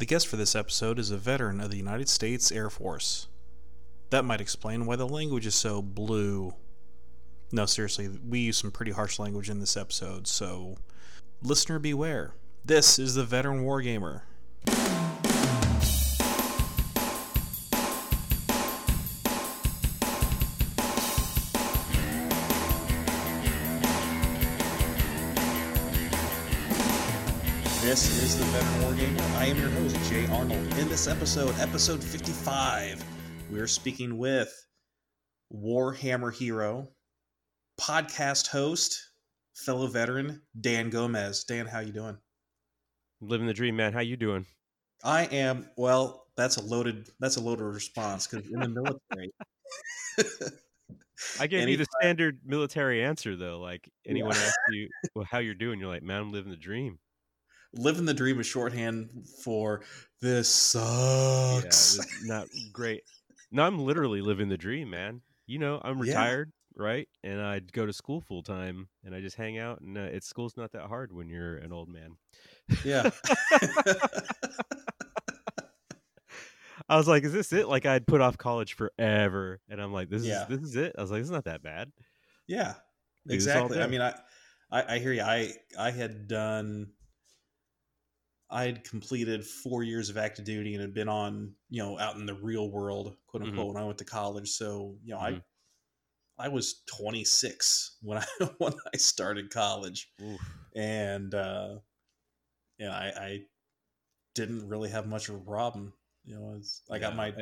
The guest for this episode is a veteran of the United States Air Force. That might explain why the language is so blue. No, seriously, we use some pretty harsh language in this episode, so listener beware. This is the Veteran Wargamer. This is the Veteran Wargamer. I am your host, Jay Arnold. In this episode, episode 55, we're speaking with Warhammer hero, podcast host, fellow veteran, Dan Gomez. Dan, how you doing? Living the dream, man. How you doing? I am, well, that's a loaded that's a loaded response because in the military. I gave you the Anytime- standard military answer though. Like anyone Yeah. asks you well, how you're doing, you're like, man, I'm living the dream. Living the dream is shorthand for this Yeah, sucks. not great. No, I'm literally living the dream, man. You know, I'm Yeah. retired, right? And I go to school full time, and I just hang out. And uh, it's school's not that hard when you're an old man. yeah. I was like, is this it? Like I'd put off college forever, and I'm like, this Yeah. is this is it. I was like, it's not that bad. Yeah, this exactly. I mean, I, I, I hear you. I, I had done, I had completed four years of active duty and had been on, you know, out in the real world, quote Mhm. unquote, when I went to college. So, you know, Mhm. I, I was 26 when I when I started college, Oof. and uh, yeah, I, I didn't really have much of a problem. You know, I got my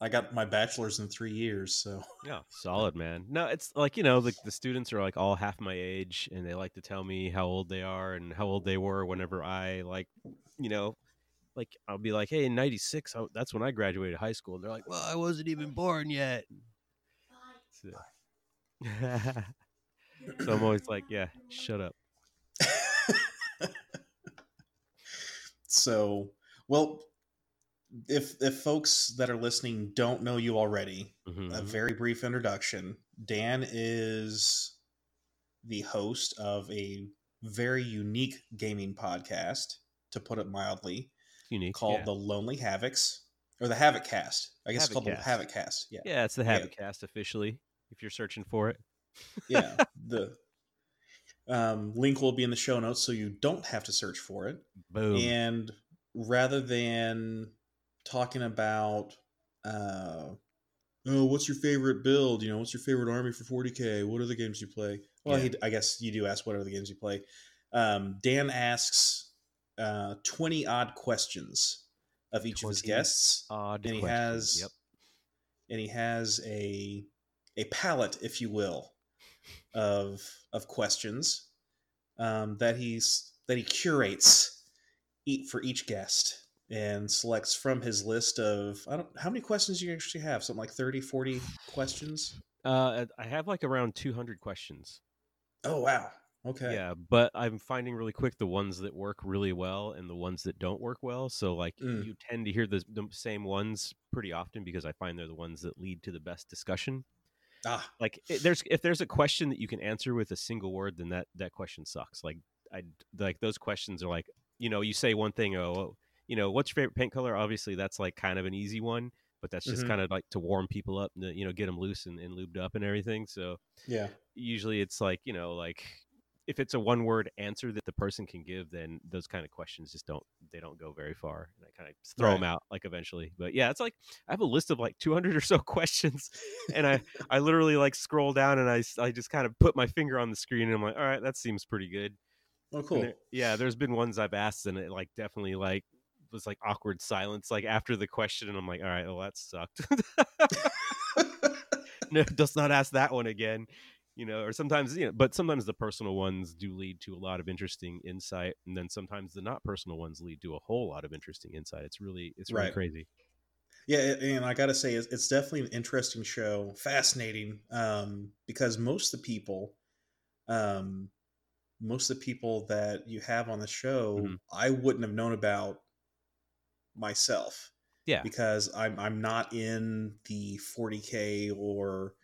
I got my bachelor's in three years. So Yeah, solid man. No, it's like you know, like the students are like all half my age, and they like to tell me how old they are and how old they were whenever I like, you know, like I'll be like, hey, in '96, that's when I graduated high school, and they're like, well, I wasn't even born yet. So, so I'm always like, yeah, shut up. so well if if folks that are listening don't know you already a Mhm. very brief introduction dan is the host of a very unique gaming podcast to put it mildly Unique. called yeah. the lonely havocs or the havoc cast i guess it's called the Havoc havoc cast yeah yeah, it's the Yeah. Havoc Cast officially. If you're searching for it, yeah the um, link will be in the show notes so you don't have to search for it boom. and rather than talking about uh oh what's your favorite build you know what's your favorite army for 40k what are the games you play well Yeah. he, i guess you do ask what are the games you play um dan asks uh 20 odd questions of each of his guests Odd and he questions. has Yep. and he has a a palette if you will of of questions um, that he's that he curates eat for each guest and selects from his list of I don't how many questions do you actually have something like 30 40 questions Uh, I have like around 200 questions. oh wow okay Yeah, but I'm finding really quick the ones that work really well and the ones that don't work well. So like Mm. you tend to hear the, the same ones pretty often because I find they're the ones that lead to the best discussion. ah Like i there's if there's a question that you can answer with a single word, then that that question sucks. Like I like those questions are like you know you say one thing oh you know what's your favorite paint color? Obviously that's like kind of an easy one, but that's just Mhm. kind of like to warm people up, and to, you know, get them loose and, and lubed up and everything. So yeah usually it's like you know like if it's a one word answer that the person can give then those kind of questions just don't they don't go very far and i kind of throw them out like eventually but yeah it's like i have a list of like 200 or so questions and i i literally like scroll down and I I just kind of put my finger on the screen and i'm like all right that seems pretty good oh cool there- yeah there's been ones i've asked and it like definitely like was like awkward silence like after the question and i'm like all right well that sucked no, does not ask that one again. You know, or sometimes you know, but sometimes the personal ones do lead to a lot of interesting insight, and then sometimes the not personal ones lead to a whole lot of interesting insight. It's really, it's really Right. crazy. Yeah, and I gotta say, it's, definitely an interesting show, fascinating, um, because most of the people, um, most of the people that you have on the show, Mhm. I wouldn't have known about myself. Yeah. because I'm I'm not in the 40k or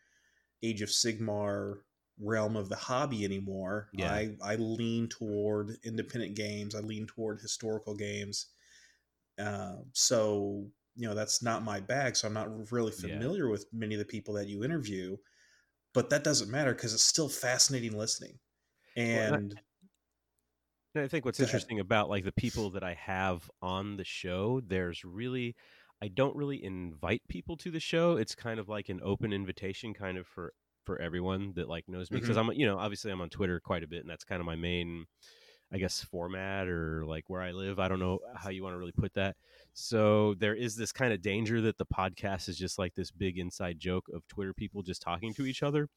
Age of Sigmar realm of the hobby anymore. Yeah. I I lean toward independent games. I lean toward historical games. Uh, so you know that's not my bag, so I'm not really Yeah. familiar with many of the people that you interview. But that doesn't matter because it's still fascinating listening. And I, And I think what's interesting about like the people that I have on the show, there's really I don't really invite people to the show. It's kind of like an open invitation kind of for for everyone that like knows me because hmm I'm you know, obviously I'm on Twitter quite a bit and that's kind of my main I guess format or like where I live. I don't know how you want to really put that. So there is this kind of danger that the podcast is just like this big inside joke of Twitter people just talking to each other.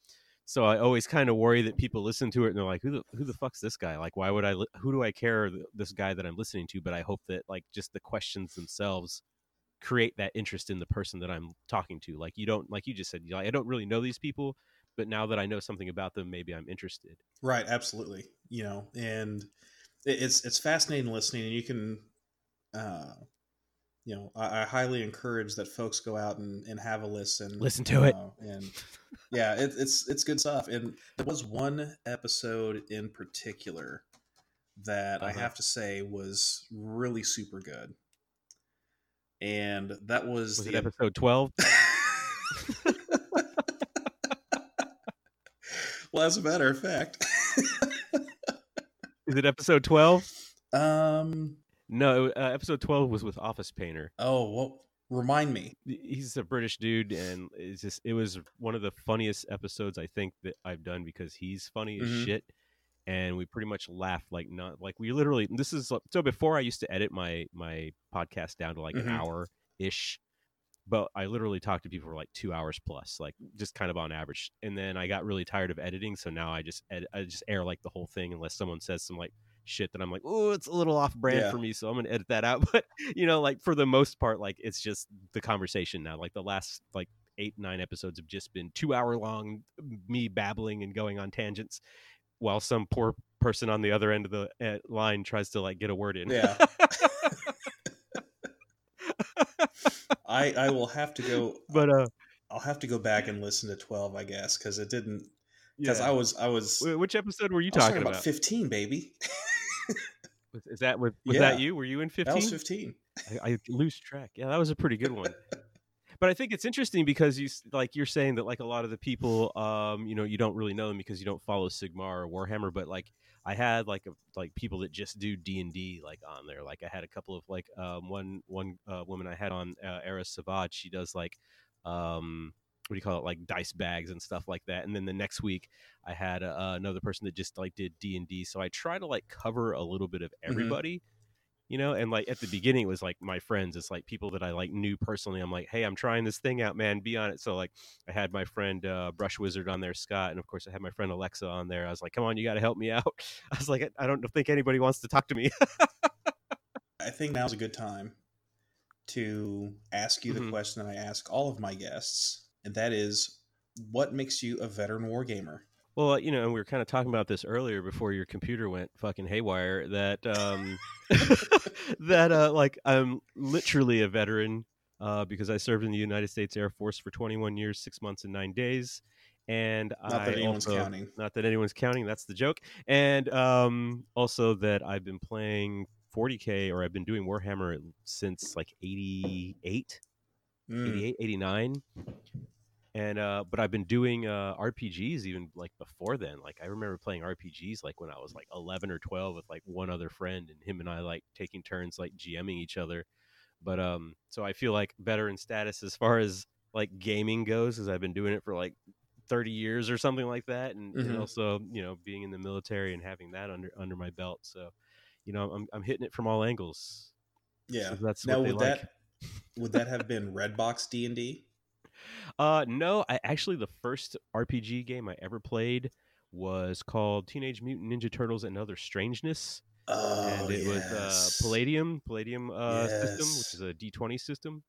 So I always kind of worry that people listen to it and they're like, "Who the who the fuck's this guy? Like, why would I? Li- who do I care? This guy that I'm listening to?" But I hope that like just the questions themselves create that interest in the person that I'm talking to. Like you don't, like you just said, I don't really know these people, but now that I know something about them, maybe I'm interested. right, absolutely. You know, and it's it's fascinating listening, and you can. Uh, you know, I, I highly encourage that folks go out and, and have a listen. Listen to it. Uh, and yeah, it, it's it's good stuff. And there was one episode in particular that I Uh-huh. have to say was really super good, and that was, Was it the episode twelve? well, as a matter of fact, Is it episode twelve? um, No, uh, episode twelve was with Office Painter. oh, well, remind me. He's a British dude, and it's just it was one of the funniest episodes I think that I've done because he's funny as Mhm. shit, and we pretty much laughed like not like we literally. This is so before I used to edit my my podcast down to like Mhm. an hour ish, but I literally talked to people for like two hours plus, like just kind of on average. And then I got really tired of editing, so now I just edit, I just air like the whole thing unless someone says some like shit that I'm like, oh, it's a little off brand Yeah. for me, so I'm gonna edit that out. But you know, like for the most part, like it's just the conversation now. Like the last like eight nine episodes have just been two hour long, me babbling and going on tangents, while some poor person on the other end of the uh, line tries to like get a word in. Yeah. I I will have to go. but uh, I'll have to go back and listen to twelve, I guess, because it didn't. Because yeah. I was I was Which episode were you I was talking talking about? about fifteen, baby. Was- Is that was, was Yeah. that you? Were you in That was fifteen? fifteen. I, I lose track. Yeah, that was a pretty good one. but I think it's interesting because you like you're saying that like a lot of the people, um, you know, you don't really know them because you don't follow Sigmar or Warhammer. But like I had like a, like people that just do D and D like on there. Like I had a couple of like um, one one uh, woman I had on uh, Era Savage. She does like um, what do you call it like dice bags and stuff like that. And then the next week I had uh, another person that just like did D and D. So I try to like cover a little bit of everybody you know? And like at the beginning it was like my friends. It's like people that i like knew personally. I'm like hey i'm trying this thing out man. Be on it. So like i had my friend uh, brush wizard on there scott and of course i had my friend alexa on there. I was like come on you got to help me out. I was like i don't think anybody wants to talk to me. I think now's a good time to ask you the Mhm. question that I ask all of my guests, and that is, what makes you a veteran wargamer? well you know and we were kind of talking about this earlier before your computer went fucking haywire that um that uh like i'm literally a veteran uh because i served in the united states air force for 21 years six months and nine days and Not I that anyone's also, counting. not that anyone's counting that's the joke and um also that i've been playing 40k or i've been doing warhammer since like 88 Mm, 88 89 and uh but i've been doing uh rpgs even like before then. Like i remember playing rpgs like when i was like 11 or 12 with like one other friend and him and i like taking turns like gming each other. But um so i feel like better in status as far as like gaming goes because i've been doing it for like 30 years or something like that and, and Mhm. also you know being in the military and having that under under my belt. So you know i'm, I'm hitting it from all angles. Yeah. so that's now what they like that would that have been Redbox D and D? Uh, no, I actually the first RPG game I ever played was called Teenage Mutant Ninja Turtles and Other Strangeness, Oh, and it was uh. Palladium Palladium uh, system, which is a D twenty system.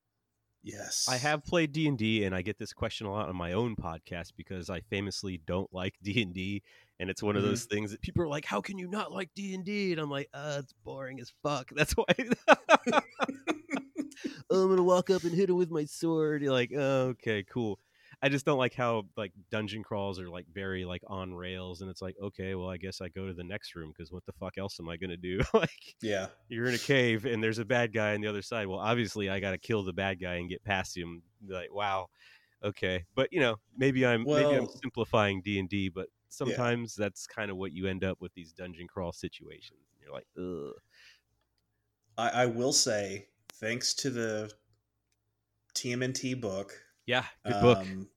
Yes, I have played D and D, and I get this question a lot on my own podcast because I famously don't like D and D, and it's one of Mhm. those things that people are like, "How can you not like D and D?" And I'm like, "Uh, it's boring as fuck." That's why. Um, I'm gonna walk up and hit him with my sword. You're like, oh, okay, cool. I just don't like how like dungeon crawls are like very like on rails, and it's like okay, well I guess I go to the next room because what the fuck else am I gonna do? like Yeah. you're in a cave and there's a bad guy on the other side. Well, obviously I got to kill the bad guy and get past him. Like wow, okay, but you know maybe I'm maybe I'm simplifying D and D, but sometimes that's kind of what you end up with these dungeon crawl situations. You're like, ugh. I, I will say, thanks to the TMNT book, Yeah, good book. um,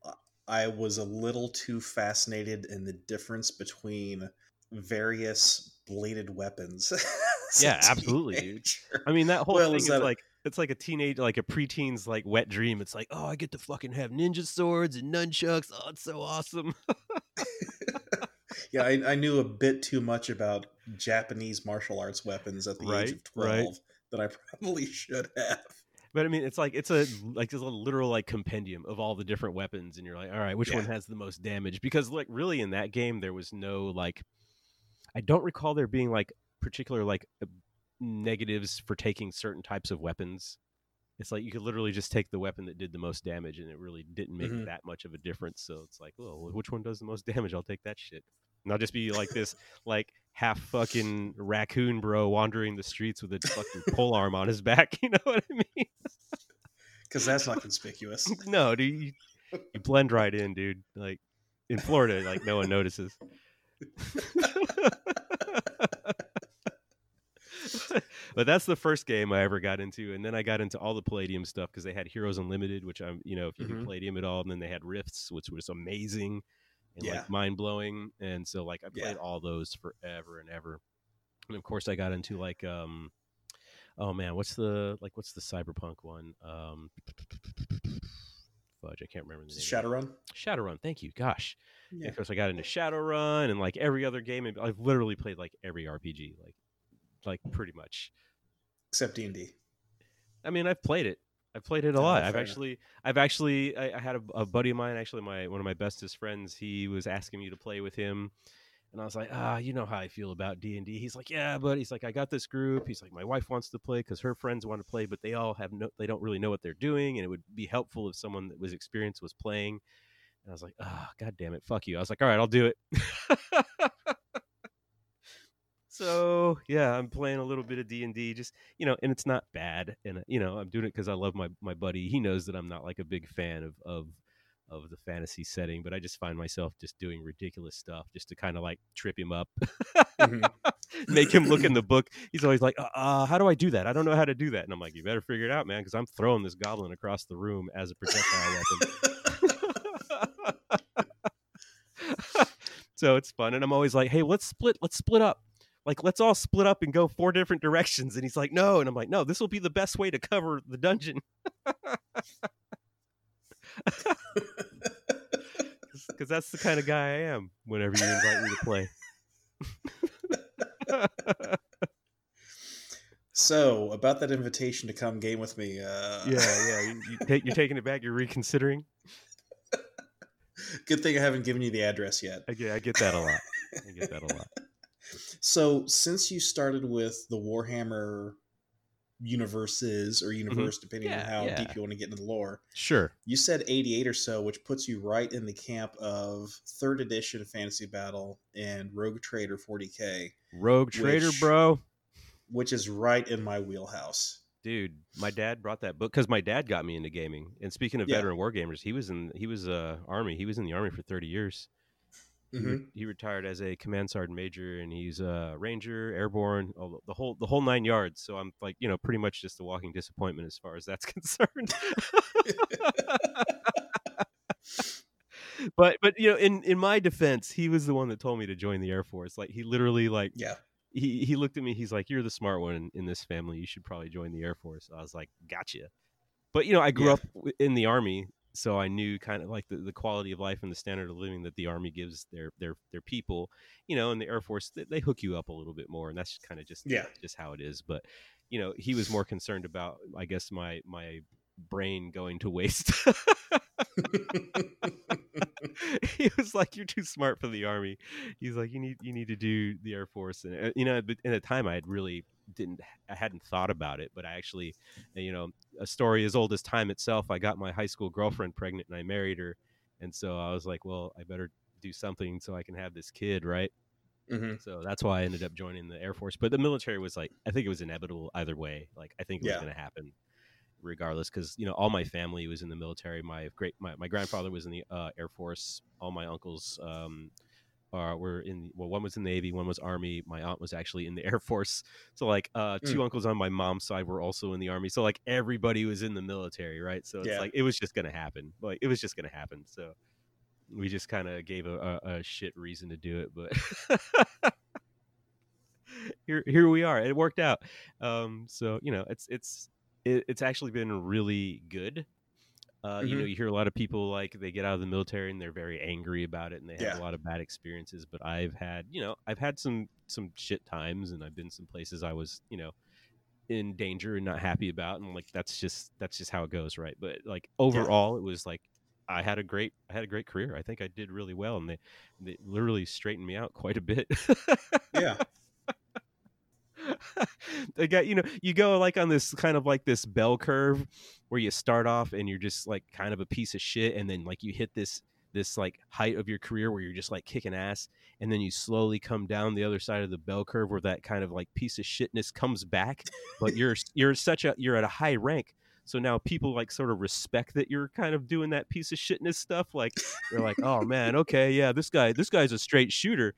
I was a little too fascinated in the difference between various bladed weapons. Yeah, absolutely, dude. I mean, that whole Well, thing is is that a- like it's like a teenage, like a preteen's like wet dream. It's like, oh, I get to fucking have ninja swords and nunchucks. Oh, it's so awesome. yeah, I, I knew a bit too much about Japanese martial arts weapons at the Right, age of twelve right. That I probably should have. But I mean, it's like it's a like a literal like compendium of all the different weapons, and you're like, all right, which one has the most damage? Because like really in that game, there was no like, I don't recall there being like particular like uh, negatives for taking certain types of weapons. It's like you could literally just take the weapon that did the most damage, and it really didn't make Mhm. that much of a difference. So it's like, well, which one does the most damage? I'll take that shit. And I'll just be like this, like half fucking raccoon bro wandering the streets with a fucking pole arm on his back. You know what I mean? Because that's not conspicuous. no, dude, you, you blend right in, dude. Like in Florida, like no one notices. but that's the first game I ever got into, and then I got into all the Palladium stuff because they had Heroes Unlimited, which I'm, you know, if you do Mhm. Palladium at all, and then they had Rifts, which was amazing and Yeah. like mind blowing, and so like I played Yeah. all those forever and ever, and of course I got into like um, oh man, what's the like what's the cyberpunk one? Um, fudge, I can't remember the name. Shadowrun. Shadowrun. Thank you. Gosh. Yeah. Of course, I got into Shadowrun and like every other game. and I've literally played like every RPG, like like pretty much. Except D and D. I mean, I've played it. I've played it a Oh, lot. I've actually, I've actually, I, I had a, a buddy of mine, actually my one of my bestest friends. He was asking me to play with him, and I was like, ah, you know how I feel about D and D. He's like, yeah, but he's like, I got this group. He's like, my wife wants to play because her friends want to play, but they all have no, they don't really know what they're doing, and it would be helpful if someone that was experienced was playing. And I was like, ah, god damn it, fuck you. I was like, all right, I'll do it. so yeah, I'm playing a little bit of D and D, just you know, and it's not bad, and uh, you know, I'm doing it because I love my my buddy. He knows that I'm not like a big fan of of of the fantasy setting, but I just find myself just doing ridiculous stuff just to kind of like trip him up, Mhm. make him look in the book. He's always like, uh, uh, "How do I do that? I don't know how to do that." And I'm like, "You better figure it out, man, because I'm throwing this goblin across the room as a projectile weapon." so it's fun, and I'm always like, "Hey, let's split. Let's split up." Like, let's all split up and go four different directions. And he's like, no. And I'm like, no, this will be the best way to cover the dungeon. Because that's the kind of guy I am whenever you invite me to play. So about that invitation to come game with me. Uh, yeah, yeah. You, you take, you're taking it back. You're reconsidering. Good thing I haven't given you the address yet. I get, I get that a lot. I get that a lot. So since you started with the Warhammer universes or universe, depending on Mm-hmm. Yeah, how yeah. deep you want to get into the lore, Sure. you said 88 or so, which puts you right in the camp of third edition Fantasy Battle and Rogue Trader 40k, Rogue Trader, Which- bro. which is right in my wheelhouse. Dude, my dad brought that book because my dad got me into gaming. And speaking of Yeah. veteran war gamers, he was in he was uh army. He was in the army for 30 years. He, mm-hmm. re- he retired as a command sergeant major, and he's a ranger, airborne, all the- the whole the whole nine yards. So I'm like, you know, pretty much just a walking disappointment as far as that's concerned. but but you know, in in my defense, he was the one that told me to join the Air Force. Like he literally like Yeah. he he looked at me. He's like, "You're the smart one in, in this family. You should probably join the Air Force." I was like, "Gotcha." But you know, I grew Yeah. up in the army, so I knew kind of like the, the quality of life and the standard of living that the army gives their their their people. You know, and the Air Force they, they hook you up a little bit more, and that's kind of just Yeah. just how it is. But you know, he was more concerned about, I guess, my my brain going to waste. he was like, "You're too smart for the army." He's like, "You need you need to do the Air Force." And uh, you know, but in a time I had really didn't I hadn't thought about it, but I actually, you know, a story as old as time itself. I got my high school girlfriend pregnant, and I married her. and so I was like, well, I better do something so I can have this kid, right? hmm So that's why I ended up joining the Air Force. But the military was like, I think it was inevitable either way. Like, I think it was Yeah. going to happen regardless because, you know, all my family was in the military. My great, my, my grandfather was in the uh, Air Force. All my uncles um, are, were in, well, one was in the Navy, one was Army. My aunt was actually in the Air Force. So, like, uh, two uncles on my mom's side were also in the Army. So, like, everybody was in the military, right? So, it's Yeah. like, it was just going to happen. Like, it was just going to happen. So, we just kind of gave a, a, a shit reason to do it, but here here we are. It worked out. Um, so you know, it's it's it, it's actually been really good. Uh, You know, Mhm. you hear a lot of people like they get out of the military and they're very angry about it and they have Yeah. a lot of bad experiences. But I've had, you know, I've had some some shit times and I've been some places I was, you know, in danger and not happy about and like that's just that's just how it goes, right? But like overall, it was like I had a great I had a great career. I think I did really well and they they literally straightened me out quite a bit. Yeah. they got you know you go like on this kind of like this bell curve where you start off and you're just like kind of a piece of shit and then like you hit this this like height of your career where you're just like kicking ass and then you slowly come down the other side of the bell curve where that kind of like piece of shitness comes back but you're you're such a you're at a high rank. So now people like sort of respect that you're kind of doing that piece of shitness stuff like they're like oh man okay yeah this guy this guy's a straight shooter.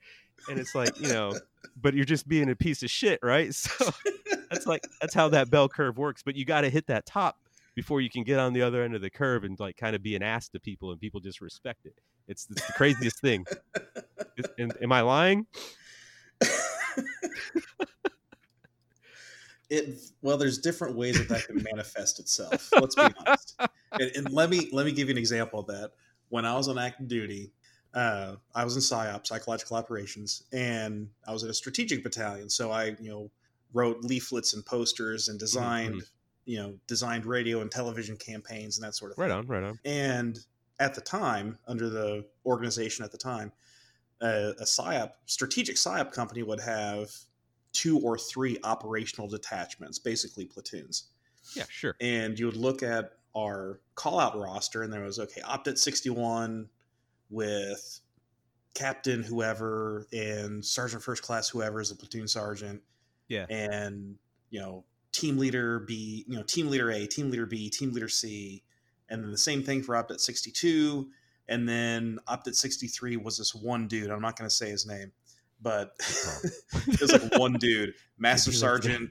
And it's like you know but you're just being a piece of shit right? So that's like that's how that bell curve works but you got to hit that top before you can get on the other end of the curve and like kind of be an ass to people and people just respect it. It's, it's the craziest thing. Is- am, am i lying? It well there's different ways that that can manifest itself let's be honest. And, and let me let me give you an example of that. When i was on active duty uh, i was in psyop psychological operations and i was in a strategic battalion. So i you know wrote leaflets and posters and designed you know designed radio and television campaigns and that sort of thing. right thing. on right on. And at the time under the organization at the time uh, a psyop strategic psyop company would have two or three operational detachments basically platoons. Yeah sure. And you would look at our call out roster and there was okay opdet 61 with captain whoever and sergeant first class whoever is a platoon sergeant. Yeah. And you know team leader b you know team leader a team leader b team leader c and then the same thing for opdet 62 and then opdet 63 was this one dude i'm not going to say his name but it was like one dude master sergeant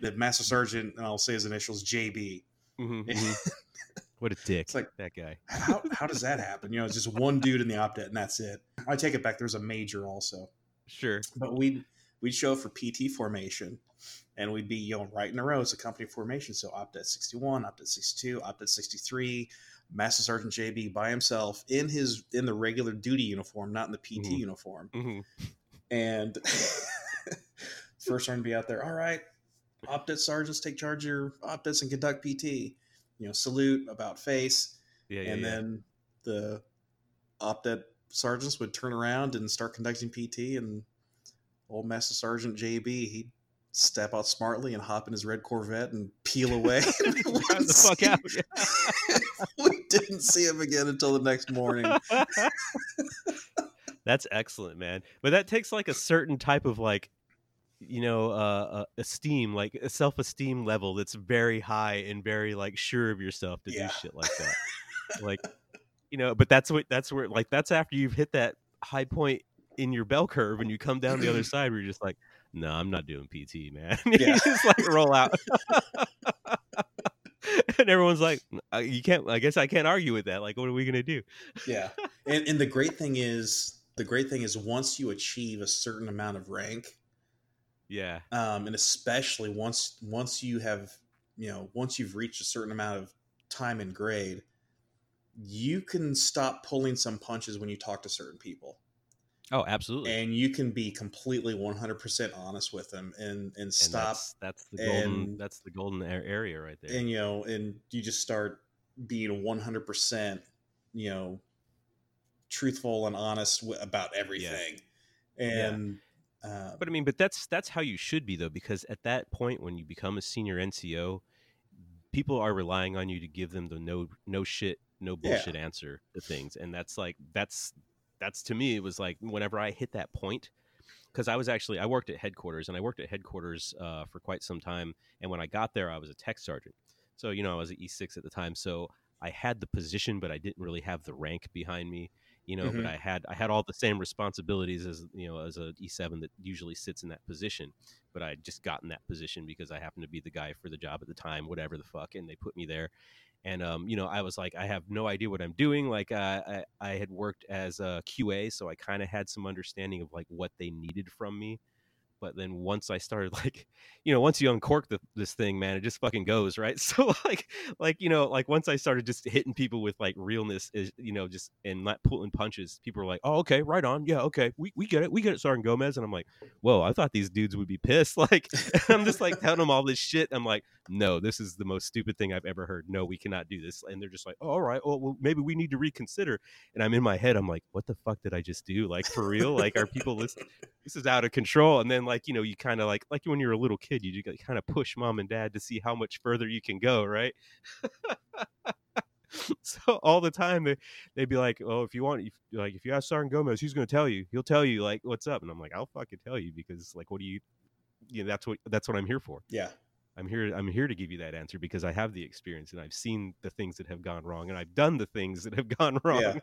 the master sergeant and i'll say his initials jb Mhm, mhm. what a dick It's like- that guy. how, how does that happen? You know it's just one dude in the opdet and that's it. I take it back there's a major also. Sure. But we'd we'd show for PT formation, and we'd be you know right in a row as a company formation. So Opdet 61, Opdet 62, Opdet 63, Master Sergeant JB by himself in his in the regular duty uniform, not in the PT Mhm. uniform. Mhm. And first sergeant be out there. All right, Opdet sergeants take charge of your Opdets and conduct PT. You know, salute about face yeah yeah and yeah. then the opdet sergeants would turn around and start conducting PT, and old Master Sergeant JB he'd step out smartly and hop in his red Corvette and peel away. And we the fuck out we didn't see him again until the next morning. That's excellent, man. But that takes like a certain type of like, you know, uh, uh esteem, like a self-esteem level that's very high and very like sure of yourself to Yeah. do shit like that. like, you know, but that's what that's where like that's after you've hit that high point in your bell curve and you come down the other side where you're just like, no, I'm not doing PT, man. you Yeah. just like roll out. and everyone's like, "Uh, you can't. I guess I can't argue with that. Like, what are we gonna do? Yeah, and and the great thing is the great thing is once you achieve a certain amount of rank, Yeah, um, and especially once once you have you know once you've reached a certain amount of time and grade you can stop pulling some punches when you talk to certain people Oh, absolutely. and you can be completely 100% honest with them and and And stop That's, that's the golden. and- that's the golden area right there. and you know and you just start being 100% you know truthful and honest w- about everything and uh, But I mean, but that's that's how you should be though, because at that point when you become a senior NCO, people are relying on you to give them the no no shit no Yeah. bullshit answer to things, and that's like that's that's to me it was like whenever I hit that point because I was actually I worked at headquarters and I worked at headquarters uh, for quite some time, and when I got there, I was a tech sergeant. So you know I was at E six at the time, so I had the position, but I didn't really have the rank behind me. You know, Mhm. but I had I had all the same responsibilities as you know as a E seven that usually sits in that position. But I just gotten that position because I happened to be the guy for the job at the time, whatever the fuck, and they put me there. And um, you know, I was like, I have no idea what I'm doing. Like, uh, I I had worked as a QA, so I kind of had some understanding of like what they needed from me. But then once I started like, you know, once you uncork the, this thing, man, it just fucking goes, right? So like, like you know, like once I started just hitting people with like realness, is you know, just and not pulling punches, people were like, oh, okay, right on, yeah, okay, we, we get it, we get it, Sergeant Gomez, and I'm like, whoa, I thought these dudes would be pissed, like, I'm just like telling them all this shit. I'm like, no, this is the most stupid thing I've ever heard. No, we cannot do this, and they're just like, oh, all right, well, well, maybe we need to reconsider. And I'm in my head, I'm like, what the fuck did I just do? Like for real? Like, are people listening? this is out of control and then like you know you kind of like like when you're a little kid you just kind of push mom and dad to see how much further you can go right? So all the time they, they'd be like oh if you want if, like if you ask sergeant gomez he's going to tell you? He'll tell you like what's up. And i'm like i'll fucking tell you because like what do you you know that's what that's what i'm here for. Yeah. i'm here i'm here to give you that answer because i have the experience and i've seen the things that have gone wrong and i've done the things that have gone wrong. Yeah.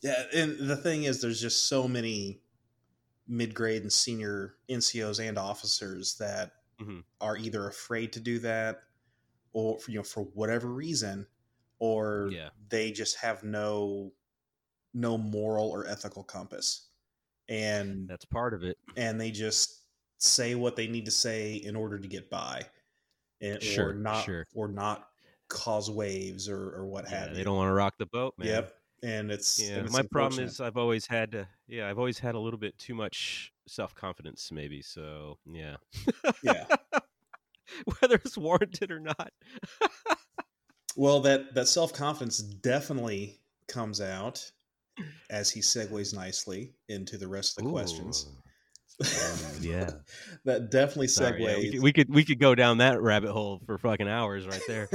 Yeah, and the thing is, there's just so many mid-grade and senior NCOs and officers that Mhm. are either afraid to do that, or you know, for whatever reason, or Yeah. they just have no no moral or ethical compass, and that's part of it and they just say what they need to say in order to get by, and, or not sure. or not cause waves or or what yeah, have you. they don't want to rock the boat man Yep, and it's Yeah, and it's my problem is I've always had to. Yeah, I've always had a little bit too much self confidence, maybe. So yeah, yeah. whether it's warranted or not. Well, that that self confidence definitely comes out as he segues nicely into the rest of the questions. Um, yeah. that definitely segues. Sorry, yeah, we, could, we could we could go down that rabbit hole for fucking hours right there.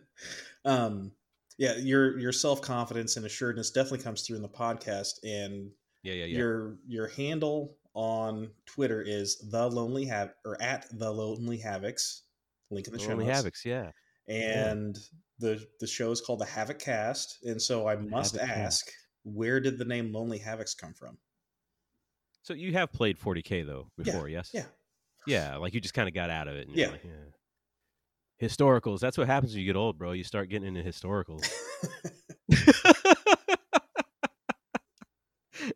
um, yeah, your your self confidence and assuredness definitely comes through in the podcast, and Yeah, yeah, yeah. your your handle on Twitter is the lonely have or at the lonely havocs. Link in the show Lonely notes. Havocs, yeah. and the the show is called the Havoc Cast, and so I must Havoc Cast. ask, where did the name Lonely Havocs come from? So you have played 40k though Yeah, before, yes? yeah. Yeah, like you just kind of got out of it. And Yeah. like, yeah. Historicals. That's what happens when you get old, bro. You start getting into historicals.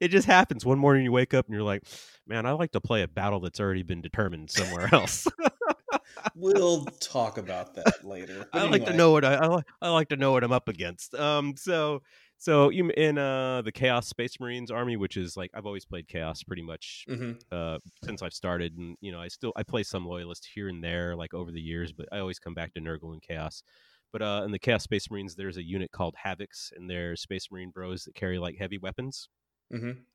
it just happens. One morning you wake up and you're like, man, I like to play a battle that's already been determined somewhere else. we'll talk about that later. But I like to know what I, I like. I like to know what I'm up against. Um, so so you in uh the Chaos Space Marines Army, which is like I've always played Chaos pretty much Mhm. uh since I've started, and you know I still I play some Loyalist here and there like over the years, but I always come back to Nurgle and Chaos. But uh, in the Chaos Space Marines, there's a unit called Havocs, and they're Space Marine bros that carry like heavy weapons Mhm.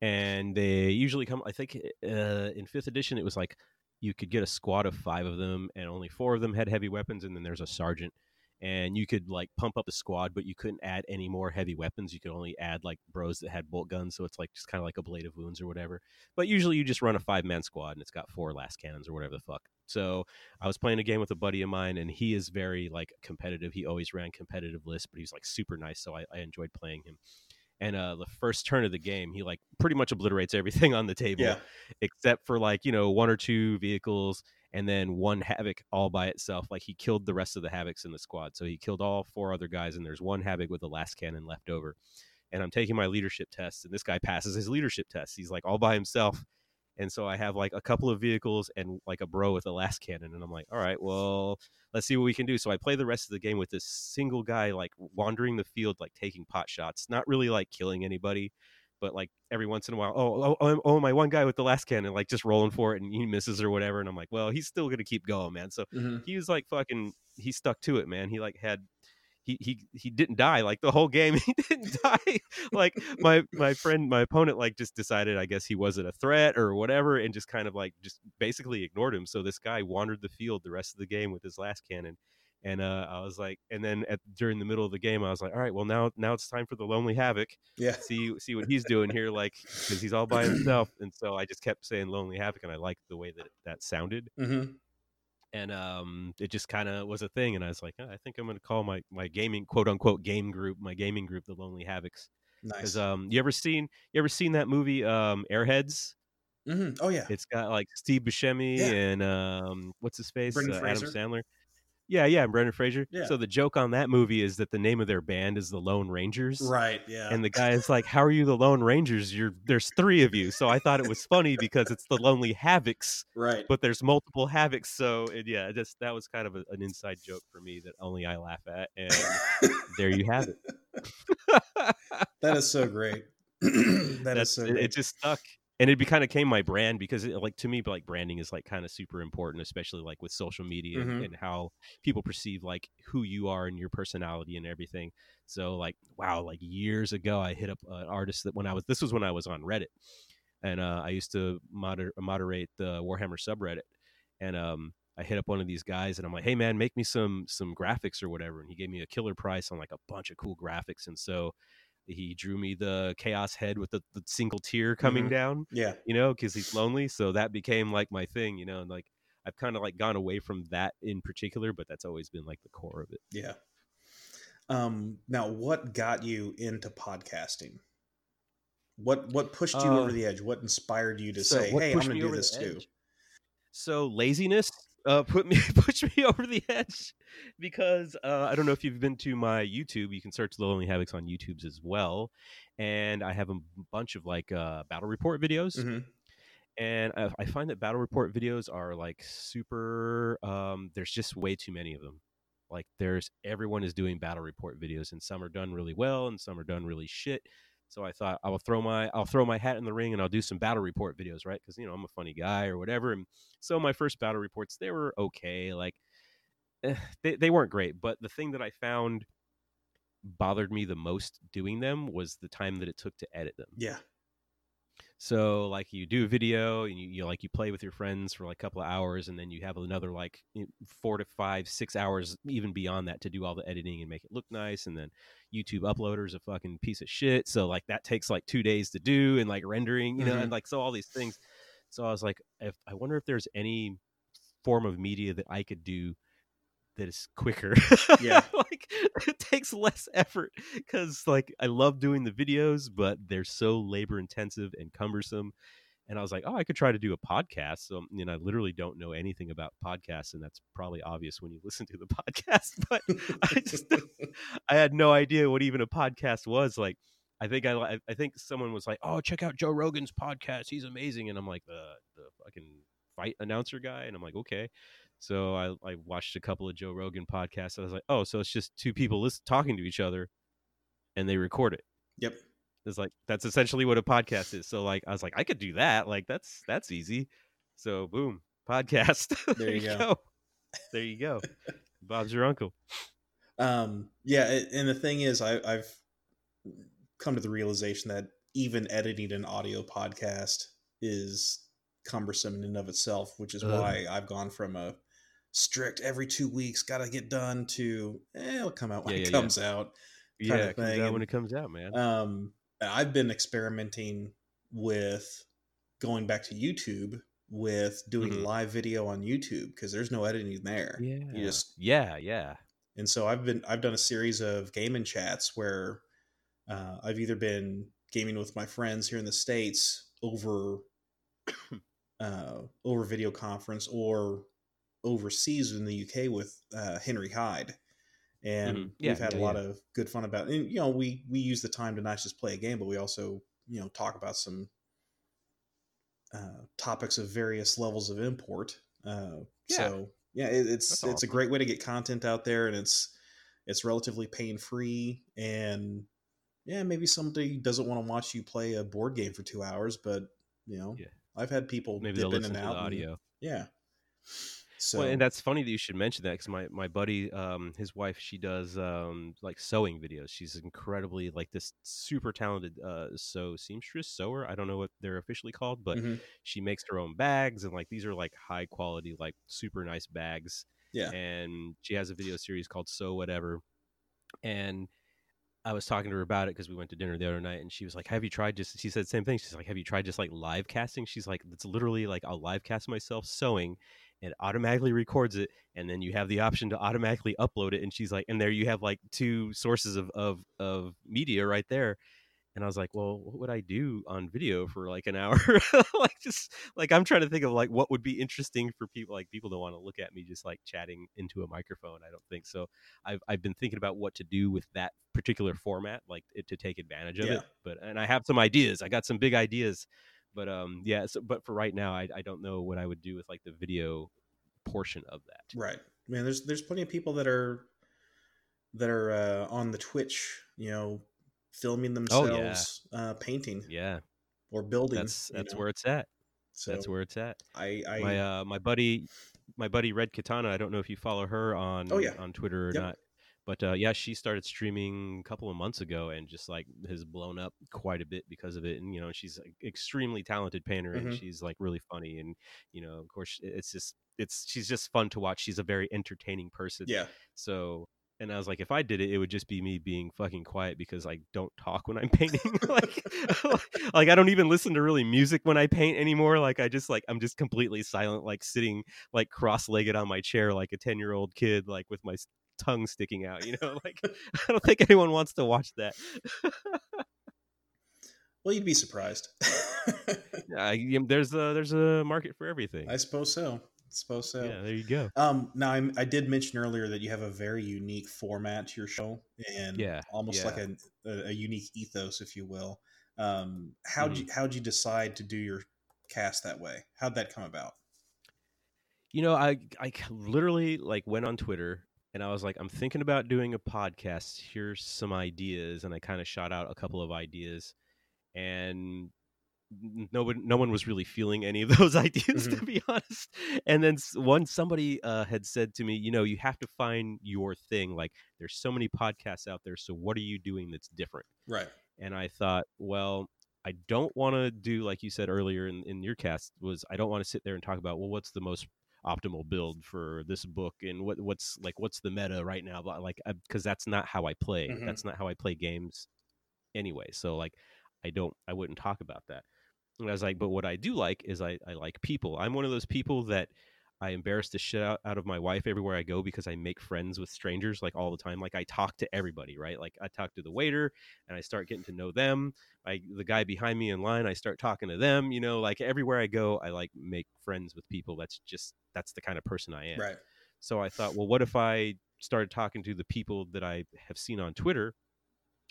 and they usually come i think uh, in fifth edition it was like you could get a squad of five of them and only four of them had heavy weapons and then there's a sergeant and you could like pump up the squad but you couldn't add any more heavy weapons. You could only add like bros that had bolt guns so it's like just kind of like ablative wounds or whatever. But usually you just run a five man squad and it's got four lascannons or whatever the fuck. So i was playing a game with a buddy of mine and he is very like competitive. He always ran competitive lists but he's like super nice so i, I enjoyed playing him. And uh, the first turn of the game, he like pretty much obliterates everything on the table Yeah. except for like you know one or two vehicles and then one havoc all by itself like he killed the rest of the havocs in the squad. So he killed all four other guys and there's one havoc with the lascannon left over. And i'm taking my leadership test and this guy passes his leadership test. He's like all by himself. And so i have like a couple of vehicles and like a bro with a lascannon and i'm like all right well let's see what we can do. So i play the rest of the game with this single guy like wandering the field like taking pot shots not really like killing anybody but like every once in a while, oh, oh, oh, oh, my one guy with the lascannon, like just rolling for it and he misses or whatever. And I'm like, well, he's still gonna keep going, man. So Mhm. he was like fucking, he stuck to it, man. He like had, he he he didn't die like the whole game. He didn't die. like my my friend, my opponent, like just decided, I guess he wasn't a threat or whatever, and just kind of like just basically ignored him. So this guy wandered the field the rest of the game with his lascannon. And uh, I was like, and then at during the middle of the game, I was like, all right, well now now it's time for the lonely havoc. Yeah. See see what he's doing here, like because he's all by himself. And so I just kept saying lonely havoc, and I liked the way that that sounded. Mm-hmm. And um, it just kind of was a thing. And I was like, "Oh, I think I'm going to call my my gaming quote unquote game group, my gaming group, the Lonely Havocs. Nice. Um, you ever seen you ever seen that movie um, Airheads? hmm Oh yeah. It's got like Steve Buscemi Yeah. and um, what's his face, uh, Adam Sandler. Yeah, yeah, Brendan Fraser. Yeah. So the joke on that movie is that the name of their band is the Lone Rangers. Right. Yeah. And the guy is like, "How are you the Lone Rangers? You're there's three of you." So I thought it was funny because it's the Lonely Havocs, right. but there's multiple Havocs. So and yeah, just that was kind of a, an inside joke for me that only I laugh at, and there you have it. that is so great. that is That's so great. it just stuck and it kind of came my brand because it, like to me like branding is like kind of super important especially like with social media and- Mhm. and how people perceive like who you are and your personality and everything so like wow like years ago i hit up an artist that when i was this was when i was on reddit and uh, i used to moder- moderate the warhammer subreddit and um I hit up one of these guys and I'm like, "Hey man, make me some some graphics or whatever." And he gave me a killer price on like a bunch of cool graphics. And so he drew me the chaos head with the, the single tear coming Mhm. down yeah. you know because he's lonely so that became like my thing you know and like i've kind of like gone away from that in particular but that's always been like the core of it Yeah. Um, now, what got you into podcasting? What what pushed you Uh, over the edge? What inspired you to So say, "Hey, I'm gonna do this too"? so laziness uh put me push me over the edge because uh i don't know if you've been to my youtube you can search the lonely havocs on youtube's as well and i have a bunch of like uh battle report videos Mhm. and I, I find that battle report videos are like super um there's just way too many of them like there's everyone is doing battle report videos and some are done really well and some are done really shit so i thought i will throw my i'll throw my hat in the ring and i'll do some battle report videos right because you know i'm a funny guy or whatever and so my first battle reports they were okay like eh, they, they weren't great but the thing that i found bothered me the most doing them was the time that it took to edit them Yeah. So like you do a video and you, you like you play with your friends for like a couple of hours and then you have another like four to five, six hours even beyond that to do all the editing and make it look nice. And then YouTube uploader is a fucking piece of shit. So like that takes like two days to do and like rendering, you know, Mhm. and like so all these things. So I was like, if I wonder if there's any form of media that I could do that is quicker. Yeah. like it takes less effort because like I love doing the videos, but they're so labor intensive and cumbersome. And I was like, oh, I could try to do a podcast. So, you know, I literally don't know anything about podcasts, and that's probably obvious when you listen to the podcast. But I just, I had no idea what even a podcast was. Like, I think I, I think someone was like, oh, check out Joe Rogan's podcast. He's amazing. And I'm like, the the fucking fight announcer guy, and I'm like, okay. So I, I watched a couple of Joe Rogan podcasts. I was like, oh, so it's just two people listen, talking to each other, and they record it. Yep. It's like that's essentially what a podcast is. So like I was like, I could do that. Like that's that's easy. So boom, podcast. There you go. There you go. Bob's your uncle. Um, yeah, and the thing is, I, I've come to the realization that even editing an audio podcast is cumbersome in and of itself, which is Ugh. why I've gone from a strict every two weeks, got to get done to eh, it'll come out when Yeah, it yeah, yeah. comes out. Yeah, it comes out when it comes out, man. Um, I've been experimenting with going back to YouTube with doing Mhm. live video on YouTube because there's no editing there. yeah. You just yeah, yeah. and so I've been I've done a series of gaming chats where uh, I've either been gaming with my friends here in the states over uh, over video conference or overseas in the UK with uh, Henry Hyde, and Mhm. Yeah, we've had yeah, a lot yeah. of good fun about. It. And you know, we we use the time to not just play a game, but we also you know talk about some uh, topics of various levels of import. Uh. So yeah, it, it's That's it's a great way to get content out there, and it's it's relatively pain free and yeah maybe somebody doesn't want to watch you play a board game for two hours but you know Yeah. i've had people Maybe dip in and out and- audio. yeah so Well, and that's funny that you should mention that because my my buddy, um, his wife, she does um like sewing videos. She's incredibly like this super talented uh sew seamstress sewer. I don't know what they're officially called, but Mhm. she makes her own bags and like these are like high quality, like super nice bags. Yeah. and she has a video series called Sew Whatever, and I was talking to her about it because we went to dinner the other night, and she was like, "Have you tried just?" She said the same thing. She's like, "Have you tried just like live casting?" She's like, "It's literally like I'll live cast myself sewing, it automatically records it, and then you have the option to automatically upload it." And she's like, "And there you have like two sources of of of media right there." And I was like, "Well, what would I do on video for like an hour? like just like I'm trying to think of like what would be interesting for people. Like people don't want to look at me just like chatting into a microphone. I don't think so. I've I've been thinking about what to do with that particular format, like it, to take advantage of Yeah. it. But and I have some ideas. I got some big ideas. But um, yeah. So, but for right now, I I don't know what I would do with like the video portion of that. Right. man. there's there's plenty of people that are that are uh, on the Twitch, you know, filming Oh, yeah. themselves uh, painting Yeah, or building. that's that's know. where it's at. So That's where it's at. I, I my uh my buddy my buddy red katana i don't know if you follow her on Oh, yeah. on twitter or Yep. not but uh yeah she started streaming a couple of months ago and just like has blown up quite a bit because of it and you know she's an extremely talented painter and Mhm. she's like really funny and you know of course it's just it's she's just fun to watch she's a very entertaining person yeah, so and I was like, if I did it, it would just be me being fucking quiet because I don't talk when I'm painting. like, like I don't even listen to really music when I paint anymore. Like I just like I'm just completely silent, like sitting like cross-legged on my chair, like a ten-year-old kid, like with my tongue sticking out. You know, like I don't think anyone wants to watch that. well, you'd be surprised. Yeah, there's a there's a market for everything. I suppose so. I suppose so. yeah, there you go. Um, now I'm, I did mention earlier that you have a very unique format to your show, and Yeah, almost yeah. like a, a, a unique ethos, if you will. Um, how'd Mm-hmm. you how'd you decide to do your cast that way? How'd that come about? You know, I I literally like went on Twitter and I was like, I'm thinking about doing a podcast. Here's some ideas, and I kind of shot out a couple of ideas, and n- no one no one was really feeling any of those ideas to be honest. And then one somebody uh, had said to me, you know, you have to find your thing. Like, there's so many podcasts out there, so what are you doing that's different? Right. and I thought, well, I don't want to do like you said earlier in, in your cast was I don't want to sit there and talk about well what's the most optimal build for this book and what what's like what's the meta right now but like because that's not how I play Mhm. that's not how I play games anyway so like I don't I wouldn't talk about that and I was like but what I do like is I, I like people I'm one of those people that I embarrass the shit out, out of my wife everywhere I go because I make friends with strangers like all the time. Like I talk to everybody, right? Like I talk to the waiter and I start getting to know them. I the guy behind me in line, I start talking to them. You know, like everywhere I go, I like make friends with people. That's just that's the kind of person I am. Right. So I thought, well, what if I started talking to the people that I have seen on Twitter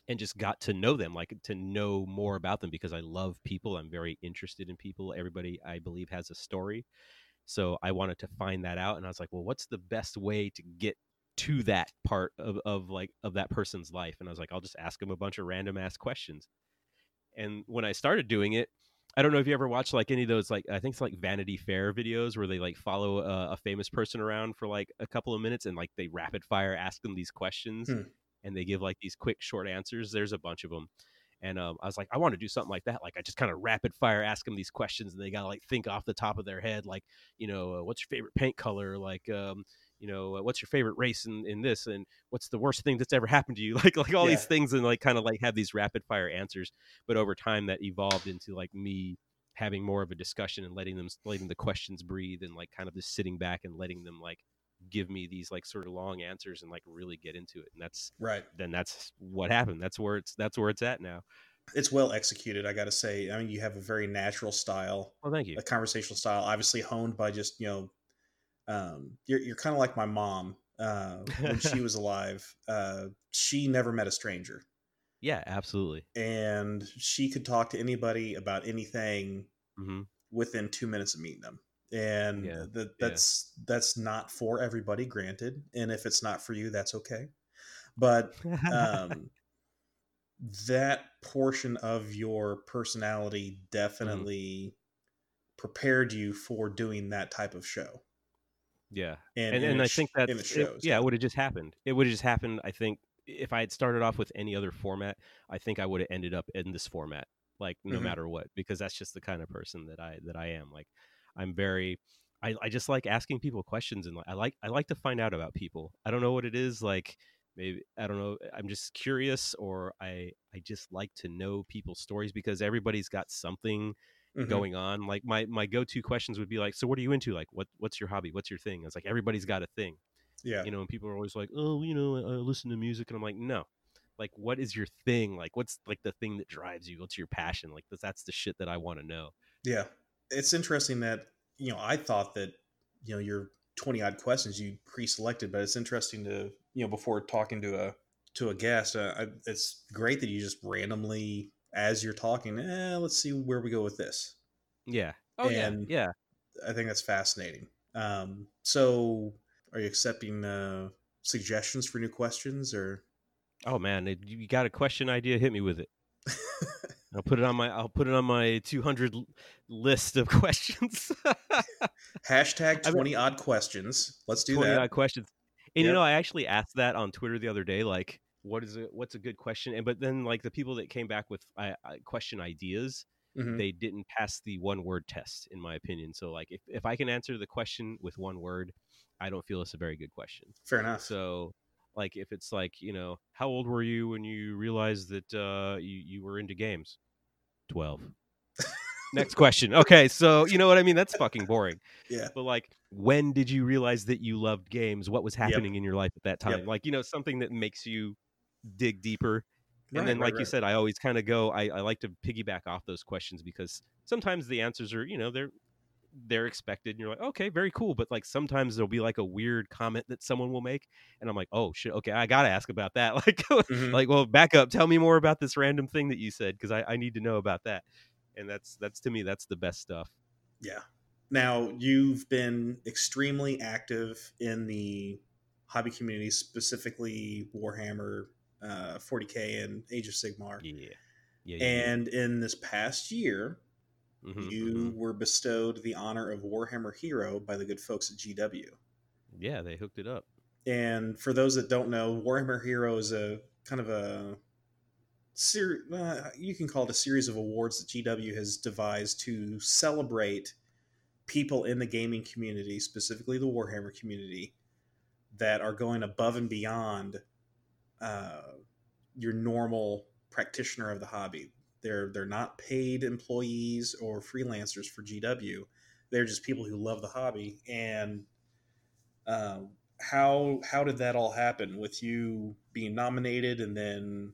and just got to know them, like to know more about them because I love people. I'm very interested in people. Everybody, I believe, has a story. So I wanted to find that out. And I was like, well, what's the best way to get to that part of, of like of that person's life? And I was like, I'll just ask them a bunch of random ass questions. And when I started doing it, I don't know if you ever watched like any of those like I think it's like Vanity Fair videos where they like follow a, a famous person around for like a couple of minutes and like they rapid fire ask them these questions Hmm. and they give like these quick short answers. There's a bunch of them. And um, I was like, I want to do something like that. Like, I just kind of rapid fire ask them these questions, and they gotta like think off the top of their head, like, you know, uh, what's your favorite paint color? Like, um, you know, uh, what's your favorite race in, in this? And what's the worst thing that's ever happened to you? Like, like all these things, and like kind of like have these rapid fire answers. But over time, that evolved into like me having more of a discussion and letting them letting the questions breathe, and like kind of just sitting back and letting them like give me these like sort of long answers and like really get into it. And that's Right. then that's what happened. That's where it's that's where it's at now. It's well executed, I got to say. I mean, you have a very natural style, Well, thank you. a conversational style, obviously honed by just you know, um, you're you're kind of like my mom uh, when she was alive. Uh, she never met a stranger, Yeah, absolutely. and she could talk to anybody about anything hmm within two minutes of meeting them. And Yeah, that that's that's not for everybody, granted. And if it's not for you, that's okay. But um, that portion of your personality definitely prepared you for doing that type of show. yeah, And and and, I think that yeah, it would have just happened. It would have just happened. I think if I had started off with any other format, I think I would have ended up in this format, like no Mhm. matter what, because that's just the kind of person that I that I am. Like I'm very I, I just like asking people questions and I like I like to find out about people. I don't know what it is like maybe I don't know I'm just curious or I I just like to know people's stories because everybody's got something Mhm. going on. Like my my go-to questions would be like so what are you into? Like what what's your hobby? What's your thing? It's like everybody's got a thing. Yeah. You know, and people are always like, "Oh, you know, I listen to music." And I'm like, "No." Like what is your thing? Like what's like the thing that drives you? What's your passion? Like that's, that's the shit that I want to know. Yeah. It's interesting that, you know, I thought that, you know, your 20 odd questions you pre-selected, but it's interesting to, you know, before talking to a to a guest, uh, I, it's great that you just randomly as you're talking, eh, let's see where we go with this. Yeah. Oh And- yeah. I think that's fascinating. Um, so are you accepting uh, suggestions for new questions or Oh man, you got a question idea, hit me with it. I'll put it on my I'll put it on my 200 list of questions. hashtag I mean- 20 odd questions? Let's do 20 that. odd questions. And you know, I actually asked that on Twitter the other day like what is it what's a good question? And but then like the people that came back with uh, question ideas, Mhm. they didn't pass the one word test in my opinion. So like if if I can answer the question with one word, I don't feel it's a very good question. Fair enough. So, like, if it's like, you know, how old were you when you realized that uh, you you were into games? Twelve. Next question. Okay, so you know what I mean. That's fucking boring. yeah. But like, when did you realize that you loved games? What was Yep. happening in your life at that time? Yep. Like, you know, something that makes you dig deeper. And Right, then, right, like you right. said, I always kind of go. I, I like to piggyback off those questions because sometimes the answers are, you know, they're they're expected, and you're like, okay, very cool. But like sometimes there'll be like a weird comment that someone will make, and I'm like, oh shit, okay, I gotta ask about that. Like, Mhm. like, well, back up, tell me more about this random thing that you said because I, I need to know about that. And that's that's to me that's the best stuff. Yeah. Now you've been extremely active in the hobby community, specifically Warhammer, uh, 40k, and Age of Sigmar. Yeah, yeah. yeah, And in this past year, Mhm, you mhm. were bestowed the honor of Warhammer Hero by the good folks at GW. yeah, they hooked it up. And for those that don't know, Warhammer Hero is a kind of a ser- uh, you can call it a series of awards that GW has devised to celebrate people in the gaming community, specifically the Warhammer community, that are going above and beyond uh, your normal practitioner of the hobby. They're they're not paid employees or freelancers for GW. They're just people who love the hobby. And uh, how how did that all happen with you being nominated and then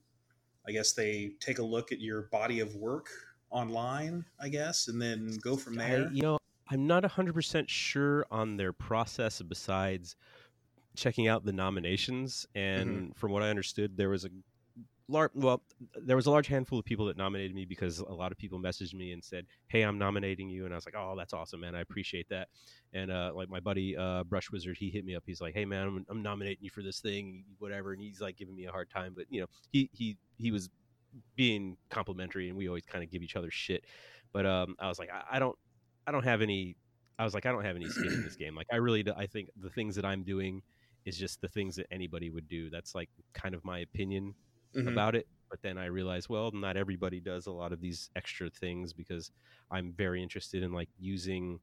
I guess they take a look at your body of work online, I guess, and then go from I, there. you know, I'm not 100% sure on their process besides checking out the nominations. And from what I understood, there was a large, well, there was a large handful of people that nominated me because a lot of people messaged me and said, Hey, I'm nominating you. And I was like, Oh, that's awesome, man. I appreciate that. And uh, like my buddy, uh, Brush Wizard, he hit me up. He's like, Hey, man, I'm, I'm nominating you for this thing, whatever. And he's like giving me a hard time. But, you know, he, he, he was being complimentary and we always kind of give each other shit. But um, I was like, I, I don't, I don't have any. I was like, I don't have any skin in this game. Like, I really, do, I think the things that I'm doing is just the things that anybody would do. That's like kind of my opinion Mhm. about it. But then I realized, well, not everybody does a lot of these extra things because I'm very interested in like using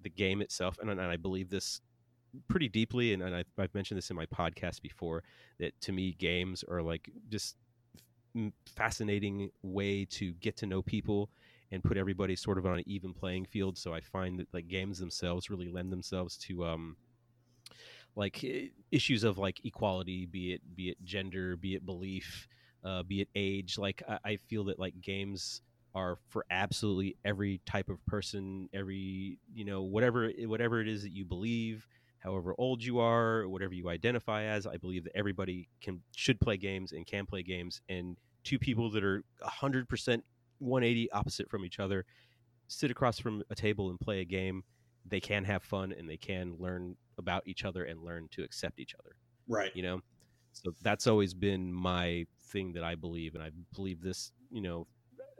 the game itself, and, and I believe this pretty deeply. And, and I, I've mentioned this in my podcast before that to me, games are like just fascinating way to get to know people and put everybody sort of on an even playing field. So I find that like games themselves really lend themselves to um like issues of like equality, be it be it gender, be it belief, uh, be it age. Like I, I feel that like games are for absolutely every type of person, every you know whatever whatever it is that you believe, however old you are, whatever you identify as. I believe that everybody can should play games and can play games, and two people that are hundred percent 180 opposite from each other sit across from a table and play a game they can have fun and they can learn about each other and learn to accept each other Right. you know so that's always been my thing that i believe and i believe this you know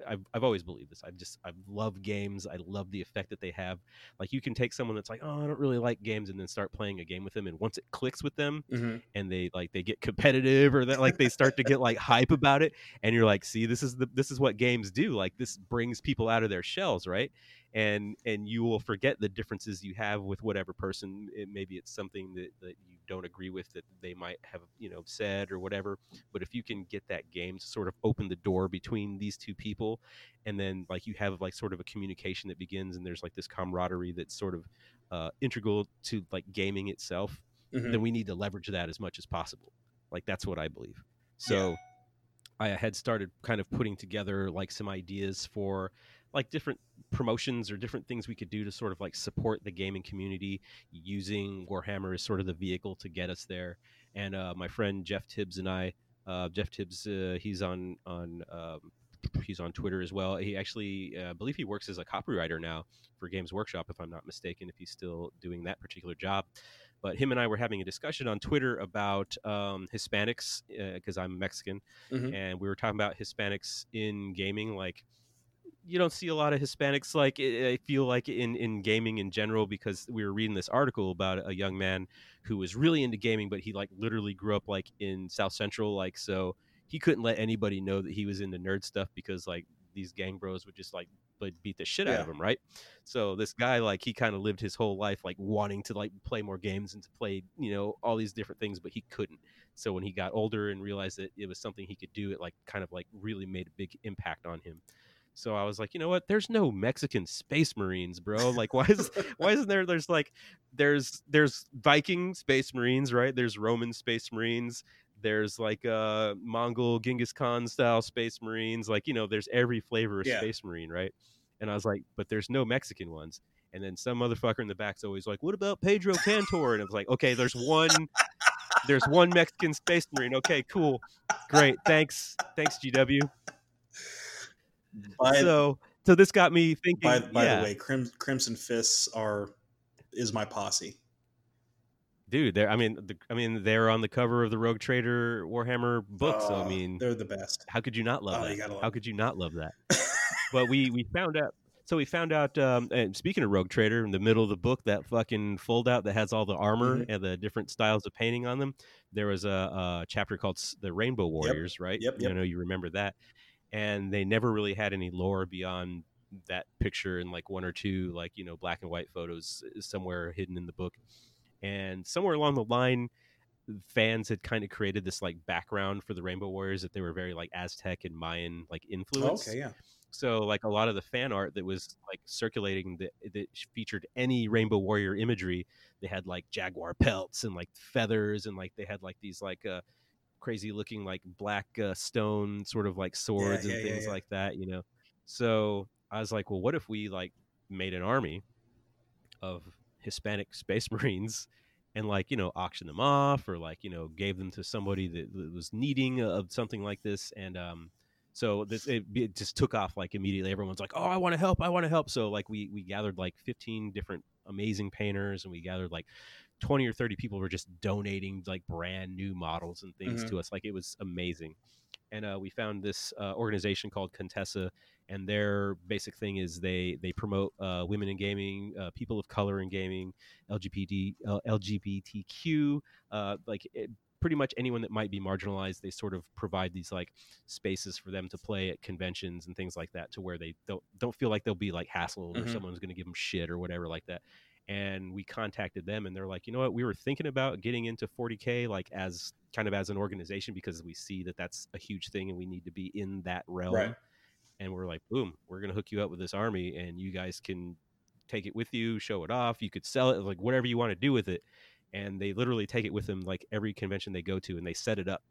I've, I've always believed this. I just I love games. I love the effect that they have. Like you can take someone that's like, oh, I don't really like games, and then start playing a game with them, and once it clicks with them, hmm and they like they get competitive or that like they start to get like hype about it and you're like see this is the this is what games do like this brings people out of their shells right and and you will forget the differences you have with whatever person it, maybe it's something that, that you don't agree with that they might have you know said or whatever but if you can get that game to sort of open the door between these two people and then like you have like sort of a communication that begins and there's like this camaraderie that's sort of uh, integral to like gaming itself Mhm. then we need to leverage that as much as possible. Like that's what i believe. So I had started kind of putting together like some ideas for like different promotions or different things we could do to sort of like support the gaming community using Warhammer as sort of the vehicle to get us there. And uh, my friend Jeff Tibbs and I, uh, Jeff Tibbs, uh, he's on on um, he's on Twitter as well. He actually, uh, I believe he works as a copywriter now for Games Workshop, if I'm not mistaken, if he's still doing that particular job. But him and I were having a discussion on Twitter about um, Hispanics because I'm Mexican, Mhm. and we were talking about Hispanics in gaming. Like, you don't see a lot of Hispanics like I feel like in in gaming in general because we were reading this article about a young man who was really into gaming, but he like literally grew up like in South Central, like so he couldn't let anybody know that he was into nerd stuff because like these gang bros would just like like, beat the shit out of him, right? So this guy like he kind of lived his whole life like wanting to like play more games and to play you know all these different things, but he couldn't. So when he got older and realized that it was something he could do, it like kind of like really made a big impact on him. So I was like, you know what? There's no Mexican space marines, bro. Like, why is why isn't there? There's like, there's there's Viking space marines, right? There's Roman space marines. There's like uh Mongol Genghis Khan style space marines. Like, you know, there's every flavor of Yeah. space marine, right? And I was like, but there's no Mexican ones. And then some motherfucker in the back's always like, what about Pedro Kantor? And I was like, okay, there's one, there's one Mexican space marine. Okay, cool, great, thanks, thanks, GW. By, so so this got me thinking by, by yeah, the way, Crim, Crimson Fists are is my posse. dude they're i mean the, i mean they're on the cover of the rogue trader warhammer book so i Oh, mean they're the best. how could you not love Oh, that? love how could you not love that? But we we found out so we found out um and speaking of rogue trader in the middle of the book that fucking fold out that has all the armor Mhm. and the different styles of painting on them there was a, a chapter called the rainbow warriors right? Yep, i know you remember that and they never really had any lore beyond that picture and like one or two like you know black and white photos uh, somewhere hidden in the book and somewhere along the line fans had kind of created this like background for the rainbow warriors that they were very like aztec and mayan like influence okay, yeah. so like a lot of the fan art that was like circulating that, that featured any rainbow warrior imagery they had like jaguar pelts and like feathers and like they had like these like uh crazy looking like black uh, stone sort of like swords yeah, and yeah, things yeah. like that you know? So i was like well what if we like made an army of hispanic space marines and like you know auction them off or like you know gave them to somebody that, that was needing of something like this? And um so this it, it just took off like immediately. Everyone's like oh i want to help i want to help. So like we we gathered like 15 different amazing painters and we gathered like 20 or 30 people were just donating like brand new models and things Mhm. to us like it was amazing and uh, we found this uh, organization called contessa and their basic thing is they they promote uh, women in gaming uh, people of color in gaming lgbt uh, lgbtq uh, like it, pretty much anyone that might be marginalized they sort of provide these like spaces for them to play at conventions and things like that to where they don't don't feel like they'll be like hassled or Mhm. someone's going to give them shit or whatever like that and we contacted them and they're like you know what? We were thinking about getting into 40k like as kind of as an organization because we see that that's a huge thing and we need to be in that realm. Right. and we're like boom we're going to hook you up with this army and you guys can take it with you show it off you could sell it like whatever you want to do with it. And they literally take it with them like every convention they go to and they set it up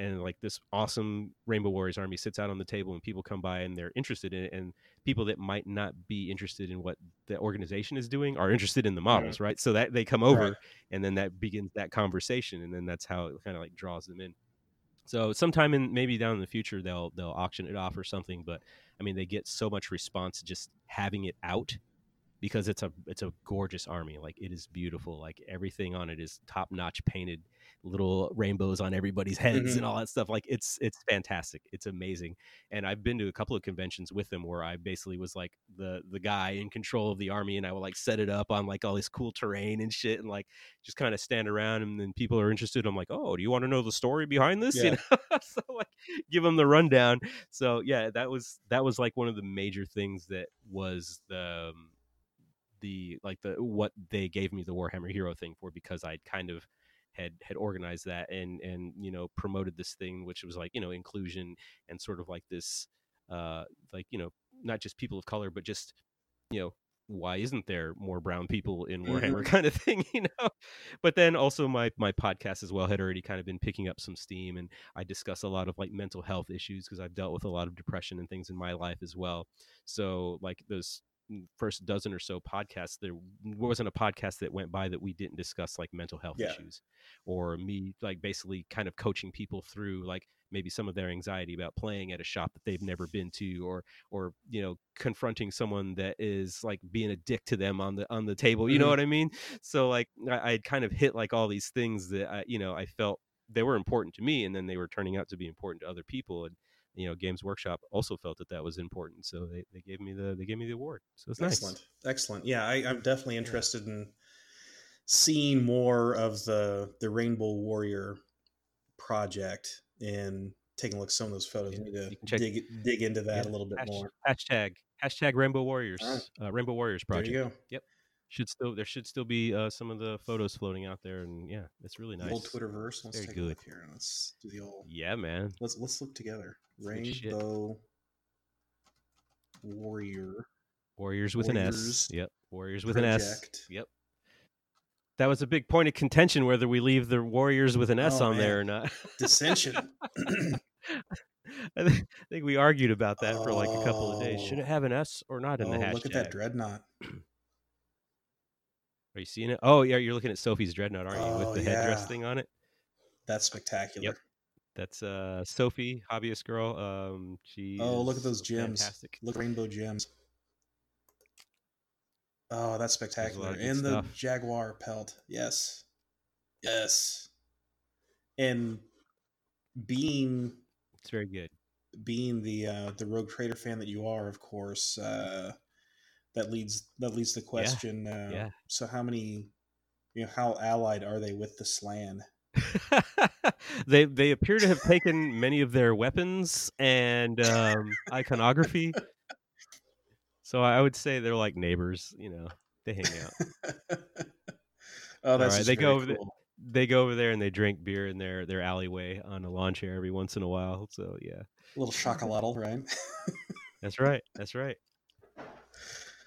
and like this awesome rainbow warriors army sits out on the table and people come by and they're interested in it and people that might not be interested in what the organization is doing are interested in the models right? So that they come over Right. and then that begins that conversation and then that's how it kind of like draws them in. So sometime in maybe down in the future they'll they'll auction it off or something but i mean they get so much response just having it out because it's a it's a gorgeous army like it is beautiful like everything on it is top notch painted little rainbows on everybody's heads Mhm. and all that stuff. Like it's it's fantastic. It's amazing. And I've been to a couple of conventions with them where I basically was like the the guy in control of the army, and I would like set it up on like all this cool terrain and shit, and like just kind of stand around, and then people are interested. I'm like, oh, do you want to know the story behind this? You know, so like give them the rundown. So yeah, that was that was like one of the major things that was the um, the like the what they gave me the Warhammer Hero thing for because I'd kind of had had organized that and and you know promoted this thing which was like you know inclusion and sort of like this uh like you know not just people of color but just you know why isn't there more brown people in Warhammer kind of thing you know? But then also my my podcast as well had already kind of been picking up some steam and I discuss a lot of like mental health issues because I've dealt with a lot of depression and things in my life as well. So like those first dozen or so podcasts there wasn't a podcast that went by that we didn't discuss like mental health Yeah. issues or me like basically kind of coaching people through like maybe some of their anxiety about playing at a shop that they've never been to or or you know confronting someone that is like being a dick to them on the on the table you know Mhm. what i mean so like i I'd kind of hit like all these things that i you know i felt they were important to me and then they were turning out to be important to other people and you know games workshop also felt that that was important so they, they gave me the they gave me the award so it's Excellent. nice Excellent. Yeah, I, I'm definitely interested in seeing more of the the Rainbow Warrior project and taking a look at some of those photos. Yeah, need to check- dig dig into that Yeah, a little bit Hash- more. hashtag hashtag rainbow warriors Alright. uh, rainbow warriors project There you go. Should still there should still be uh, some of the photos floating out there and yeah it's really The nice Old Twitterverse. Let's Very take good. a look here. Let's do the old. yeah man Let's let's look together. Rainbow Warrior warriors with an s yep warriors with an s yep that was a big point of contention whether we leave the warriors with an s Oh, on there or not dissension. I think, I think we argued about that for like a couple of days should Oh. it have an s or not in oh, the hashtag look at that dreadnought. are you seeing it oh yeah you're looking at sophie's dreadnought aren't you Oh, with the headdress thing on it That's spectacular. Yep. That's uh Sophie, hobbyist girl. Um, she. Oh, look at those gems. Fantastic. Look, rainbow gems. Oh, that's spectacular. lot of good And the jaguar pelt. Yes. Yes. And being It's very good. being the uh, the rogue trader fan that you are, of course, uh, that leads that leads the question. Uh, yeah. So, how many, you know, how allied are they with the Slann? they they appear to have taken many of their weapons and um, iconography. So I would say they're like neighbors. You know, they hang out. oh, that's right, they go over the- They go over there and they drink beer in their their alleyway on a lawn chair every once in a while. So yeah, a little chocolatl, right? that's right. That's right.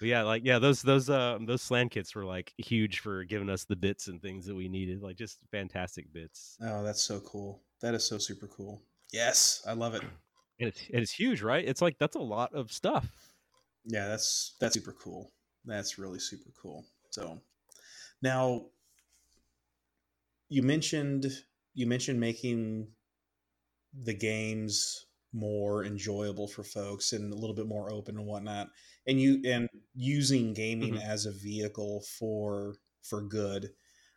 But yeah, like yeah, those those uh those Slann kits were like huge for giving us the bits and things that we needed. Like just fantastic bits. Oh, that's so cool. That is so super cool. Yes, I love it. And it's it's huge, right? It's like that's a lot of stuff. Yeah, that's that's super cool. That's really super cool. So now you mentioned you mentioned making the games more enjoyable for folks and a little bit more open and whatnot. And you and using gaming Mhm. as a vehicle for for good.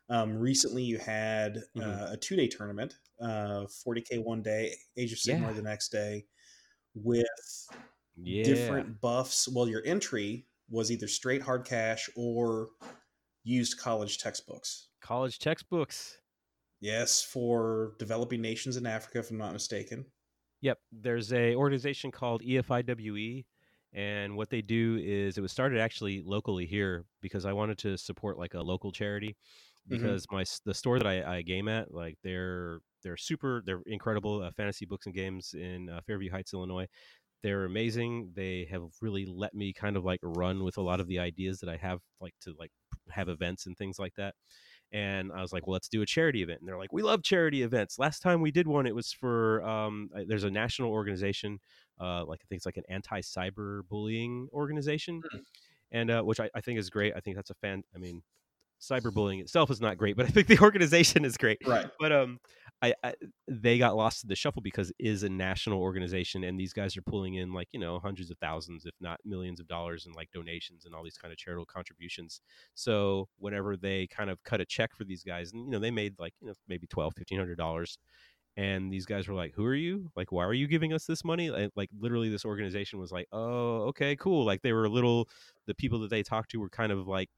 Um, recently, you had Mhm. uh, a two day tournament, uh, 40k one day, Age of Sigmar Yeah. the next day, with Yeah. different buffs. Well, your entry was either straight hard cash or used college textbooks. college textbooks. Yes, for developing nations in Africa, if I'm not mistaken. Yep. There's a organization called EFIWE, and what they do is it was started actually locally here because I wanted to support like a local charity Mhm. because my the store that I, I game at like they're they're super they're incredible uh, fantasy books and games in uh, Fairview Heights, Illinois. They're amazing. They have really let me kind of like run with a lot of the ideas that I have like to like have events and things like that. And I was like, well, let's do a charity event. And they're like, we love charity events. Last time we did one, it was for um, there's a national organization, uh, like I think it's like an anti-cyber bullying organization, Hmm. and uh, which I, I think is great. I think that's a fan. I mean, cyberbullying itself is not great, but I think the organization is great. Right. But um, I, I, they got lost in the shuffle because it is a national organization and these guys are pulling in like you know hundreds of thousands if not millions of dollars in like donations and all these kind of charitable contributions. So whenever they kind of cut a check for these guys and you know they made like you know maybe 12 1500 dollars and these guys were like who are you? Like why are you giving us this money? Like, like literally this organization was like oh okay cool. Like they were a little the people that they talked to were kind of like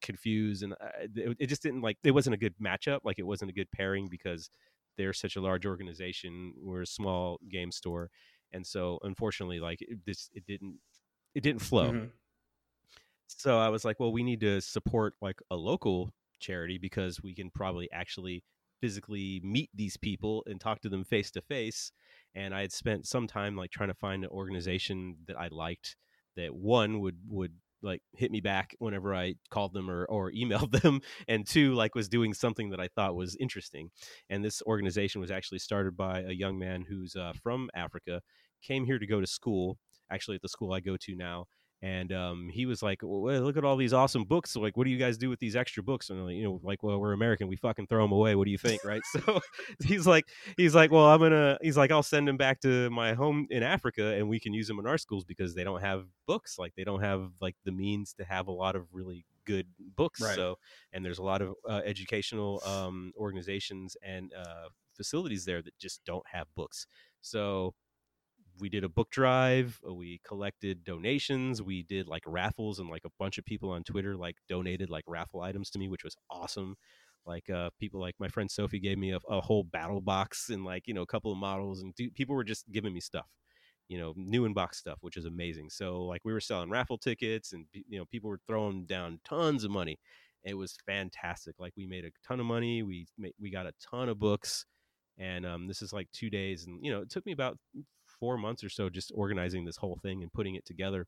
confused and uh, it, it just didn't like it wasn't a good matchup like it wasn't a good pairing because they're such a large organization we're a small game store and so unfortunately like it, this it didn't it didn't flow Mhm. so i was like well we need to support like a local charity because we can probably actually physically meet these people and talk to them face to face and i had spent some time like trying to find an organization that i liked that one would would like hit me back whenever i called them or or emailed them and two like was doing something that i thought was interesting. And this organization was actually started by a young man who's uh, from africa came here to go to school actually at the school i go to now and um, he was like, well, "Look at all these awesome books. Like, what do you guys do with these extra books?" And like, you know, like, well, we're American, we fucking throw them away. What do you think, right? So he's like, he's like, well, I'm gonna, he's like, I'll send them back to my home in Africa, and we can use them in our schools because they don't have books. Like, they don't have like the means to have a lot of really good books. Right. So, and there's a lot of uh, educational um, organizations and uh, facilities there that just don't have books. So we did a book drive uh, we collected donations we did like raffles and like a bunch of people on twitter like donated like raffle items to me which was awesome. Like uh people like my friend sophie gave me a, a whole battle box and like you know a couple of models and dude, people were just giving me stuff you know new in box stuff which is amazing. So like we were selling raffle tickets and you know people were throwing down tons of money. It was fantastic. Like we made a ton of money we made, we got a ton of books and um, this is like two days and you know it took me about four months or so just organizing this whole thing and putting it together.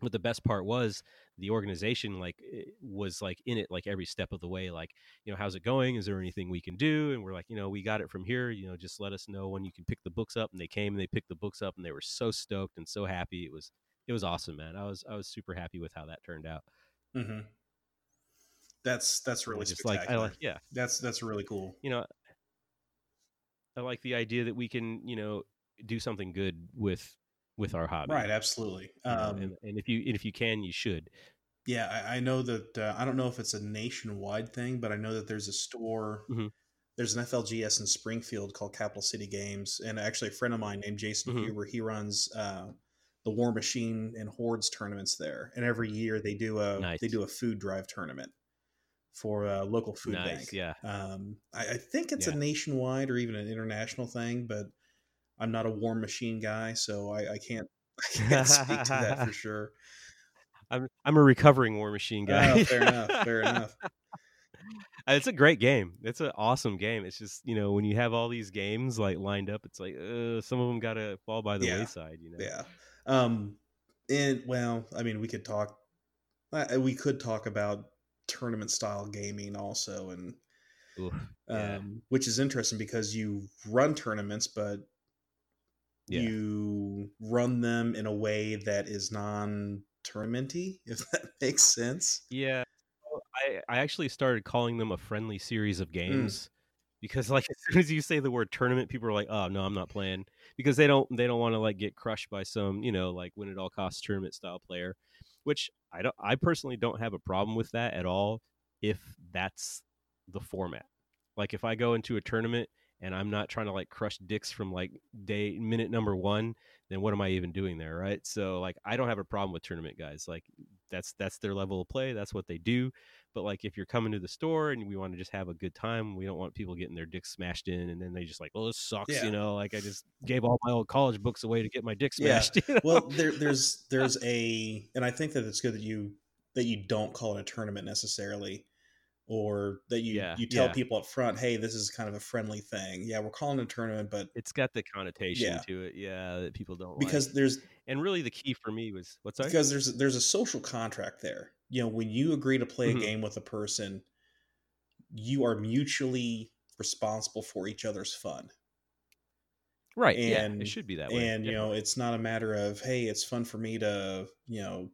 But the best part was the organization like was like in it like every step of the way like you know how's it going? Is there anything we can do? And we're like you know we got it from here. You know just let us know when you can pick the books up. And they came and they picked the books up and they were so stoked and so happy. It was it was awesome man. I was i was super happy with how that turned out. Mm-hmm. That's that's really just like i like yeah. That's that's really cool. you know i like the idea that we can you know do something good with with our hobby Right, absolutely. Um, and, and if you and if you can you should Yeah, I, I know that. Uh, I don't know if it's a nationwide thing, but I know that there's a store. Mhm. There's an FLGS in Springfield called Capital City Games, and actually a friend of mine named Jason Mhm. Huber. He runs uh, the War Machine and Hordes tournaments there, and every year they do a Nice. they do a food drive tournament for a local food nice bank. yeah Um, I, I think it's Yeah. a nationwide or even an international thing, but I'm not a War Machine guy, so I, I can't I can't speak to that for sure. I'm I'm a recovering War Machine guy. Oh, fair enough. Fair enough. It's a great game. It's an awesome game. It's just you know when you have all these games like lined up, it's like uh, some of them gotta fall by the Yeah. wayside. You know. Yeah. Um, and well, I mean, we could talk. We could talk about tournament style gaming also, and Oof, um, which is interesting because you run tournaments, but Yeah. you run them in a way that is non-tournamenty, if that makes sense. Yeah. I I actually started calling them a friendly series Mm. of games because like as soon as you say the word tournament, people are like, "Oh no, I'm not playing," because they don't they don't want to like get crushed by some you know like win it all costs tournament style player, which I don't I personally don't have a problem with that at all if that's the format. Like if I go into a tournament and I'm not trying to like crush dicks from like day minute number one, then what am I even doing there, right? So like I don't have a problem with tournament guys. Like that's that's their level of play. That's what they do. But like if you're coming to the store and we want to just have a good time, we don't want people getting their dicks smashed in and then they just like, oh, this sucks. Yeah. You know, like I just gave all my old college books away to get my dick Yeah. smashed. you know? Well, there, there's there's a, and I think that it's good that you that you don't call it a tournament necessarily, or that you Yeah, you tell yeah. people up front, hey, this is kind of a friendly thing. Yeah, we're calling it a tournament, but it's got the connotation Yeah. to it, yeah, that people don't because like. there's And really, the key for me was what's that? because there's there's a social contract there. You know, when you agree to play Mhm. a game with a person, you are mutually responsible for each other's fun. right? yeah, and- it should be that way. and you know it's not a matter of hey it's fun for me to you know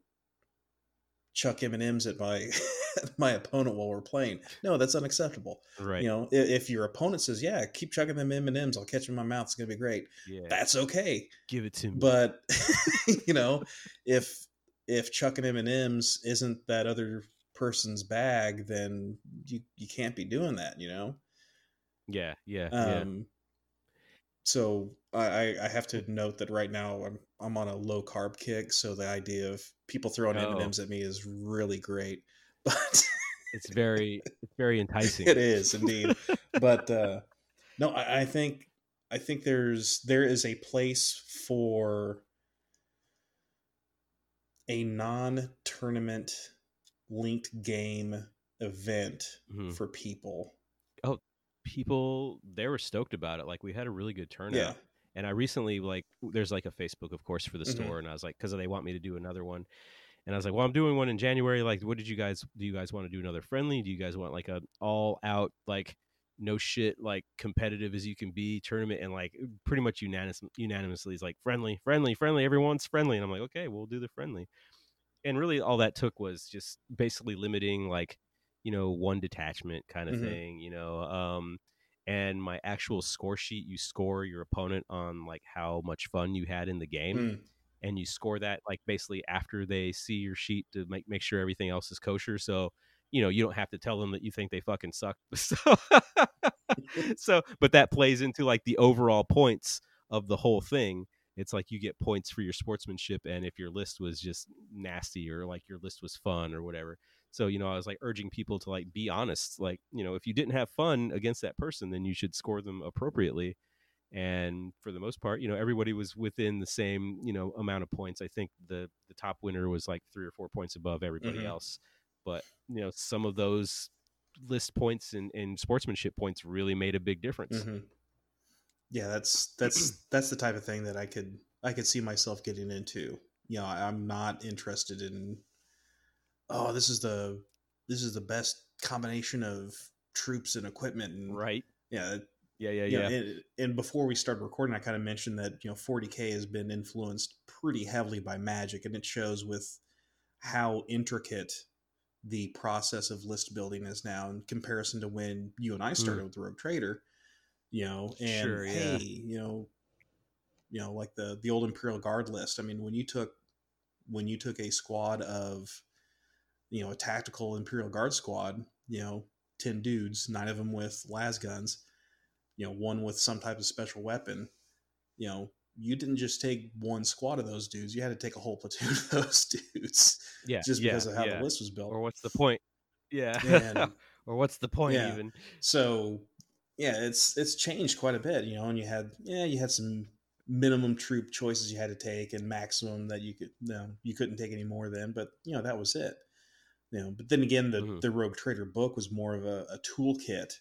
chuck m&ms at my my opponent while we're playing. No, that's unacceptable. Right. You know, if, if your opponent says, "Yeah, keep chucking them M and M's, I'll catch them in my mouth. It's gonna be great." yeah. That's okay. Give it to me. But you know, if if chucking M and M's isn't that other person's bag, then you you can't be doing that. You know. yeah. Yeah. yeah. Um, so I, I- I have to note that right now I'm I'm on a low carb kick, so the idea of people throwing Oh. and M's at me is really great. But It's very, it's very enticing. it is indeed. but uh, no, I, I think I think there's there is a place for a non-tournament linked game event Mhm. for people. Oh, people, they were stoked about it. Like we had a really good turnout. Yeah. And I recently like there's like a Facebook, of course, for the Mhm. store, and I was like, because they want me to do another one, and I was like, well, I'm doing one in January. Like, what did you guys do? You guys want to do another friendly? Do you guys want like a all out like no shit like competitive as you can be tournament? And like pretty much unanimous unanimously is like friendly, friendly, friendly. Everyone's friendly, and I'm like, okay, we'll do the friendly. And really, all that took was just basically limiting like you know one detachment kind of Mhm. thing, you know. Um, and my actual score sheet you score your opponent on like how much fun you had in the game Mm, and you score that like basically after they see your sheet to make make sure everything else is kosher so you know you don't have to tell them that you think they fucking suck. So so but that plays into like the overall points of the whole thing. It's like you get points for your sportsmanship and if your list was just nasty or like your list was fun or whatever so you know i was like urging people to like be honest like you know if you didn't have fun against that person then you should score them appropriately and for the most part you know everybody was within the same you know amount of points i think the the top winner was like three or four points above everybody Mhm. else but you know some of those list points and, and sportsmanship points really made a big difference mhm. Yeah, that's that's that's the type of thing that I could I could see myself getting into. You know, I'm not interested in oh, this is the this is the best combination of troops and equipment and right yeah, yeah yeah you yeah know, and, and before we started recording, I kind of mentioned that you know 40k has been influenced pretty heavily by Magic, and it shows with how intricate the process of list building is now in comparison to when you and I started with the Rogue Trader. You know, and Hmm. Sure, hey, yeah. you know, you know, like the the old Imperial Guard list. I mean, when you took when you took a squad of you know a tactical Imperial Guard squad, you know, ten dudes, nine of them with lasguns you know, one with some type of special weapon, you know, you didn't just take one squad of those dudes. You had to take a whole platoon of those dudes yeah just yeah, because of how yeah. the list was built. or what's the point yeah And or what's the point Yeah. even so, yeah, it's it's changed quite a bit, you know. And you had yeah, you had some minimum troop choices you had to take, and maximum that you could you know, you couldn't take any more than. But you know that was it. You know, but then again, the Mhm. the Rogue Trader book was more of a, a toolkit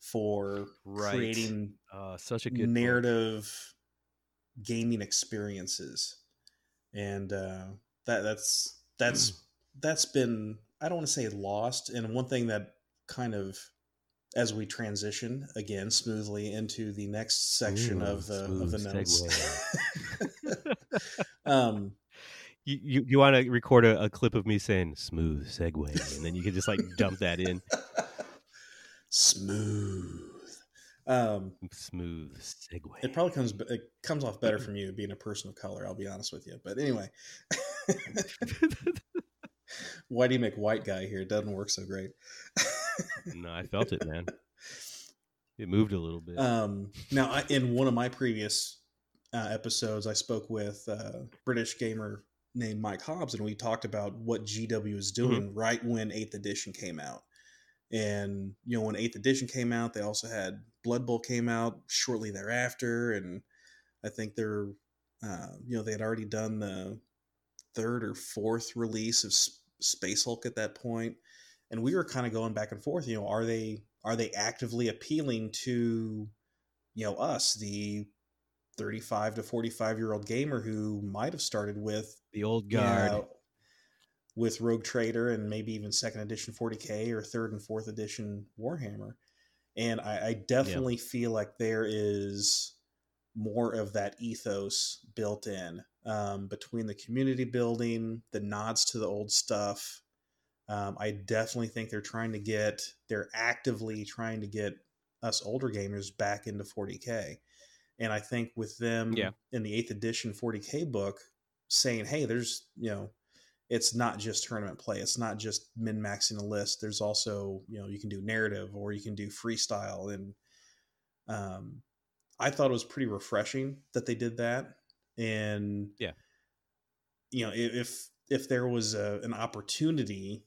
for Right. creating uh such a good book. narrative gaming experiences and uh that that's that's that's been i don't want to say lost and one thing that kind of as we transition again smoothly into the next section Ooh, of the of the notes um you you, you want to record a, a clip of me saying smooth segue and then you can just like dump that in smooth um smooth segue It probably comes it comes off better from you being a person of color. I'll be honest with you. But anyway, Whitey McWhite guy here doesn't work so great. no i felt it man it moved a little bit Um, now, I, in one of my previous uh, episodes, I spoke with a British gamer named Mike Hobbs, and we talked about what GW was doing right when Eighth Edition came out. And you know, when Eighth Edition came out, they also had Blood Bowl came out shortly thereafter, and I think they're, uh, you know, they had already done the third or fourth release of S- Space Hulk at that point, and we were kind of going back and forth. You know, are they are they actively appealing to, you know, us the 35 to 45 year old gamer who might have started with the old guard yeah, with Rogue Trader and maybe even second edition 40k or third and fourth edition Warhammer. And I, I definitely feel like there is more of that ethos built in um, between the community building, the nods to the old stuff, Um, I definitely think they're trying to get, they're actively trying to get us older gamers back into 40K. And I think with them Yeah. in the eighth edition 40K book saying, hey, there's, you know, it's not just tournament play. It's not just min maxing a list. There's also, you know, you can do narrative or you can do freestyle. And um, I thought it was pretty refreshing that they did that. And Yeah. you know, if if there was a, an opportunity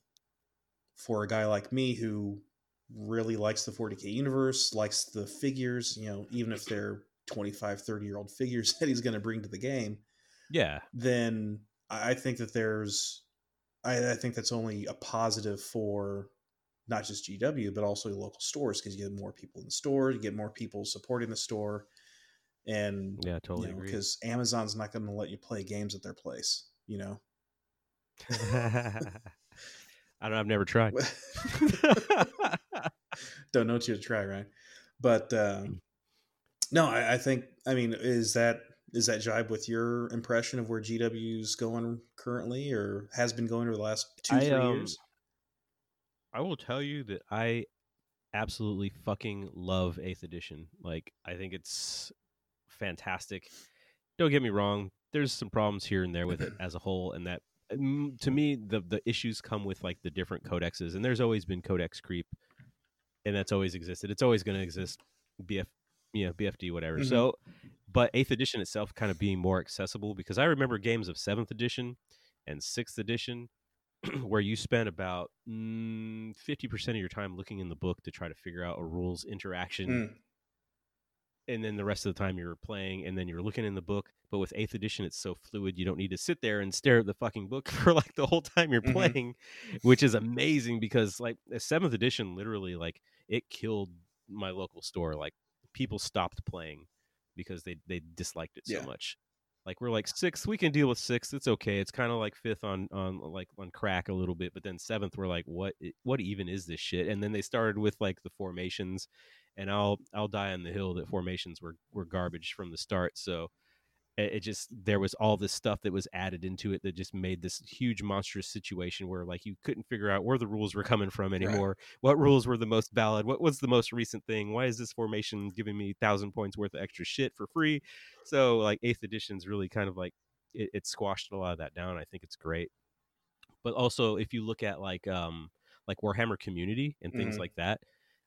for a guy like me who really likes the 40k universe, likes the figures, you know, even if they're 25, 30 year old figures that he's going to bring to the game, Yeah. then I think that there's, I, I think that's only a positive for not just GW, but also local stores because you get more people in the store, you get more people supporting the store. And, Yeah, totally you know, because Amazon's not going to let you play games at their place, you know? I don't. Know. I've never tried. don't know what you to try, right? But um, no, I, I think I mean is that is that jibe with your impression of where GW's going currently, or has been going over the last two I, three um, years? I will tell you that I absolutely fucking love Eighth Edition. Like, I think it's fantastic. Don't get me wrong. There's some problems here and there with it as a whole, and that to me the the issues come with like the different codexes, and there's always been codex creep, and that's always existed. It's always going to exist. BF, you know, BFD, whatever. Mhm. So, but Eighth Edition itself kind of being more accessible because I remember games of Seventh Edition and Sixth Edition where you spent about mm, fifty percent of your time looking in the book to try to figure out a rules interaction, Mm, and then the rest of the time you're playing, and then you're looking in the book. But with Eighth Edition, it's so fluid; you don't need to sit there and stare at the fucking book for like the whole time you're Mhm. playing, which is amazing because like the Seventh Edition, literally, like it killed my local store. Like people stopped playing because they they disliked it so Yeah. much. Like we're like sixth, we can deal with sixth. It's okay. It's kind of like fifth on on like on crack a little bit, but then seventh, we're like, what what even is this shit? And then they started with like the formations, and I'll I'll die on the hill that formations were were garbage from the start. So it, just there was all this stuff that was added into it that just made this huge monstrous situation where like you couldn't figure out where the rules were coming from anymore. What rules were the most valid? What was the most recent thing? Why is this formation giving me thousand points worth of extra shit for free? So like eighth edition's really kind of like it, it squashed a lot of that down. I think it's great. But also if you look at like um like Warhammer community and things Mhm. like that,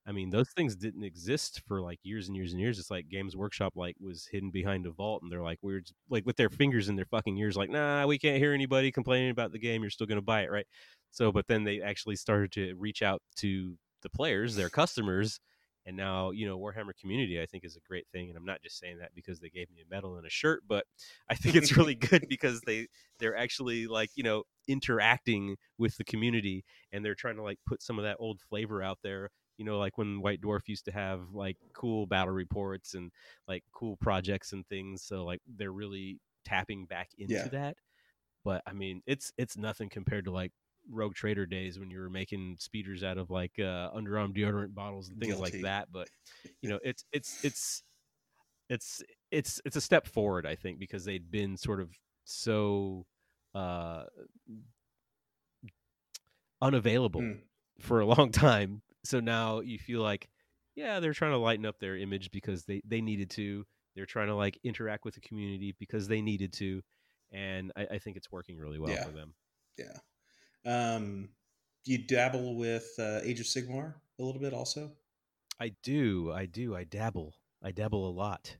I mean those things didn't exist for like years and years and years. It's like Games Workshop like was hidden behind a vault and they're like weird like with their fingers in their fucking ears like nah we can't hear anybody complaining about the game you're still gonna buy it right so but then they actually started to reach out to the players their customers and now you know warhammer community i think is a great thing and i'm not just saying that because they gave me a medal and a shirt but i think it's really good because they they're actually like you know interacting with the community and they're trying to like put some of that old flavor out there you know like when white dwarf used to have like cool battle reports and like cool projects and things so like they're really tapping back into Yeah. that but i mean it's it's nothing compared to like rogue trader days when you were making speeders out of like uh underarm deodorant bottles and things like that but you know it's it's it's it's it's it's a step forward i think because they'd been sort of so uh unavailable Mm. for a long time so now you feel like yeah they're trying to lighten up their image because they they needed to they're trying to like interact with the community because they needed to and i, I think it's working really well Yeah. for them Yeah. Um, do you dabble with uh, Age of Sigmar a little bit also? i do i do i dabble i dabble a lot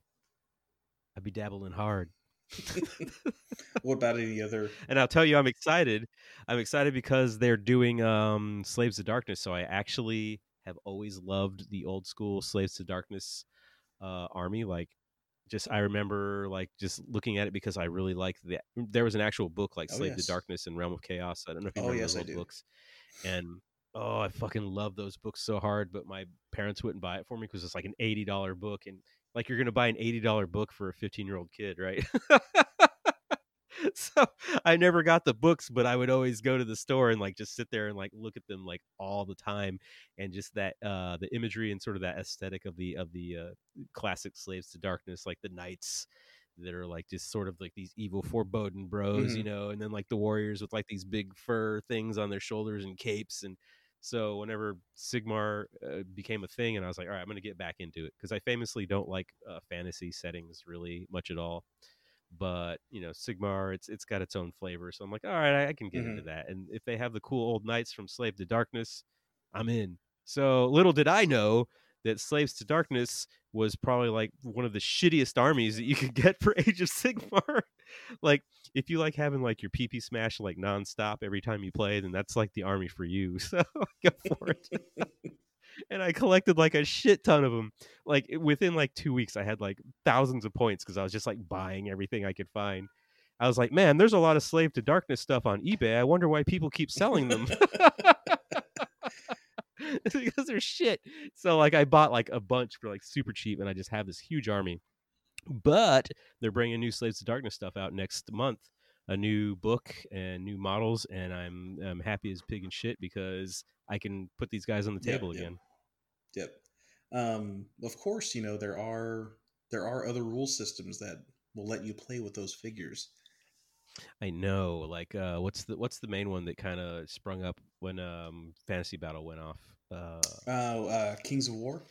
i be dabbling hard what about any other? and I'll tell you, I'm excited. I'm excited because they're doing um, Slaves to Darkness. So I actually have always loved the old school Slaves to Darkness uh, army. Like, just I remember like just looking at it because I really liked the. There was an actual book like Oh, Slave yes. to Darkness and Realm of Chaos. I don't know if you Oh, remember yes, those I old do. books. And oh, I fucking love those books so hard, but my parents wouldn't buy it for me because it's like an eighty dollar book, and like you're gonna buy an eighty dollar book for a fifteen year old kid, right? so I never got the books, but I would always go to the store and like just sit there and like look at them like all the time, and just that uh the imagery and sort of that aesthetic of the of the uh, classic slaves to darkness, like the knights, that are like just sort of like these evil foreboding bros, you Mhm. know, and then like the warriors with like these big fur things on their shoulders and capes and so whenever Sigmar uh, became a thing, and I was like, all right, I'm going to get back into it because I famously don't like uh, fantasy settings really much at all. But you know, Sigmar, it's it's got its own flavor, so I'm like, all right, I, I can get into that. And if they have the cool old knights from Slave to Darkness, I'm in. So little did I know that Slaves to Darkness was probably like one of the shittiest armies that you could get for Age of Sigmar. Like if you like having like your PP smash like nonstop every time you play, then that's like the army for you. So go for it. and I collected like a shit ton of them. Like within like two weeks, I had like thousands of points because I was just like buying everything I could find. I was like, man, there's a lot of Slave to Darkness stuff on eBay. I wonder why people keep selling them. Because they're shit. So like I bought like a bunch for like super cheap, and I just have this huge army. But they're bringing new Slaves to Darkness stuff out next month, a new book and new models, and I'm I'm happy as pig and shit because I can put these guys on the table yeah. again. Yep. Um, of course, you know there are there are other rule systems that will let you play with those figures. I know. Like, uh, what's the what's the main one that kind of sprung up when um, Fantasy Battle went off? Uh, Uh, uh, Kings of War.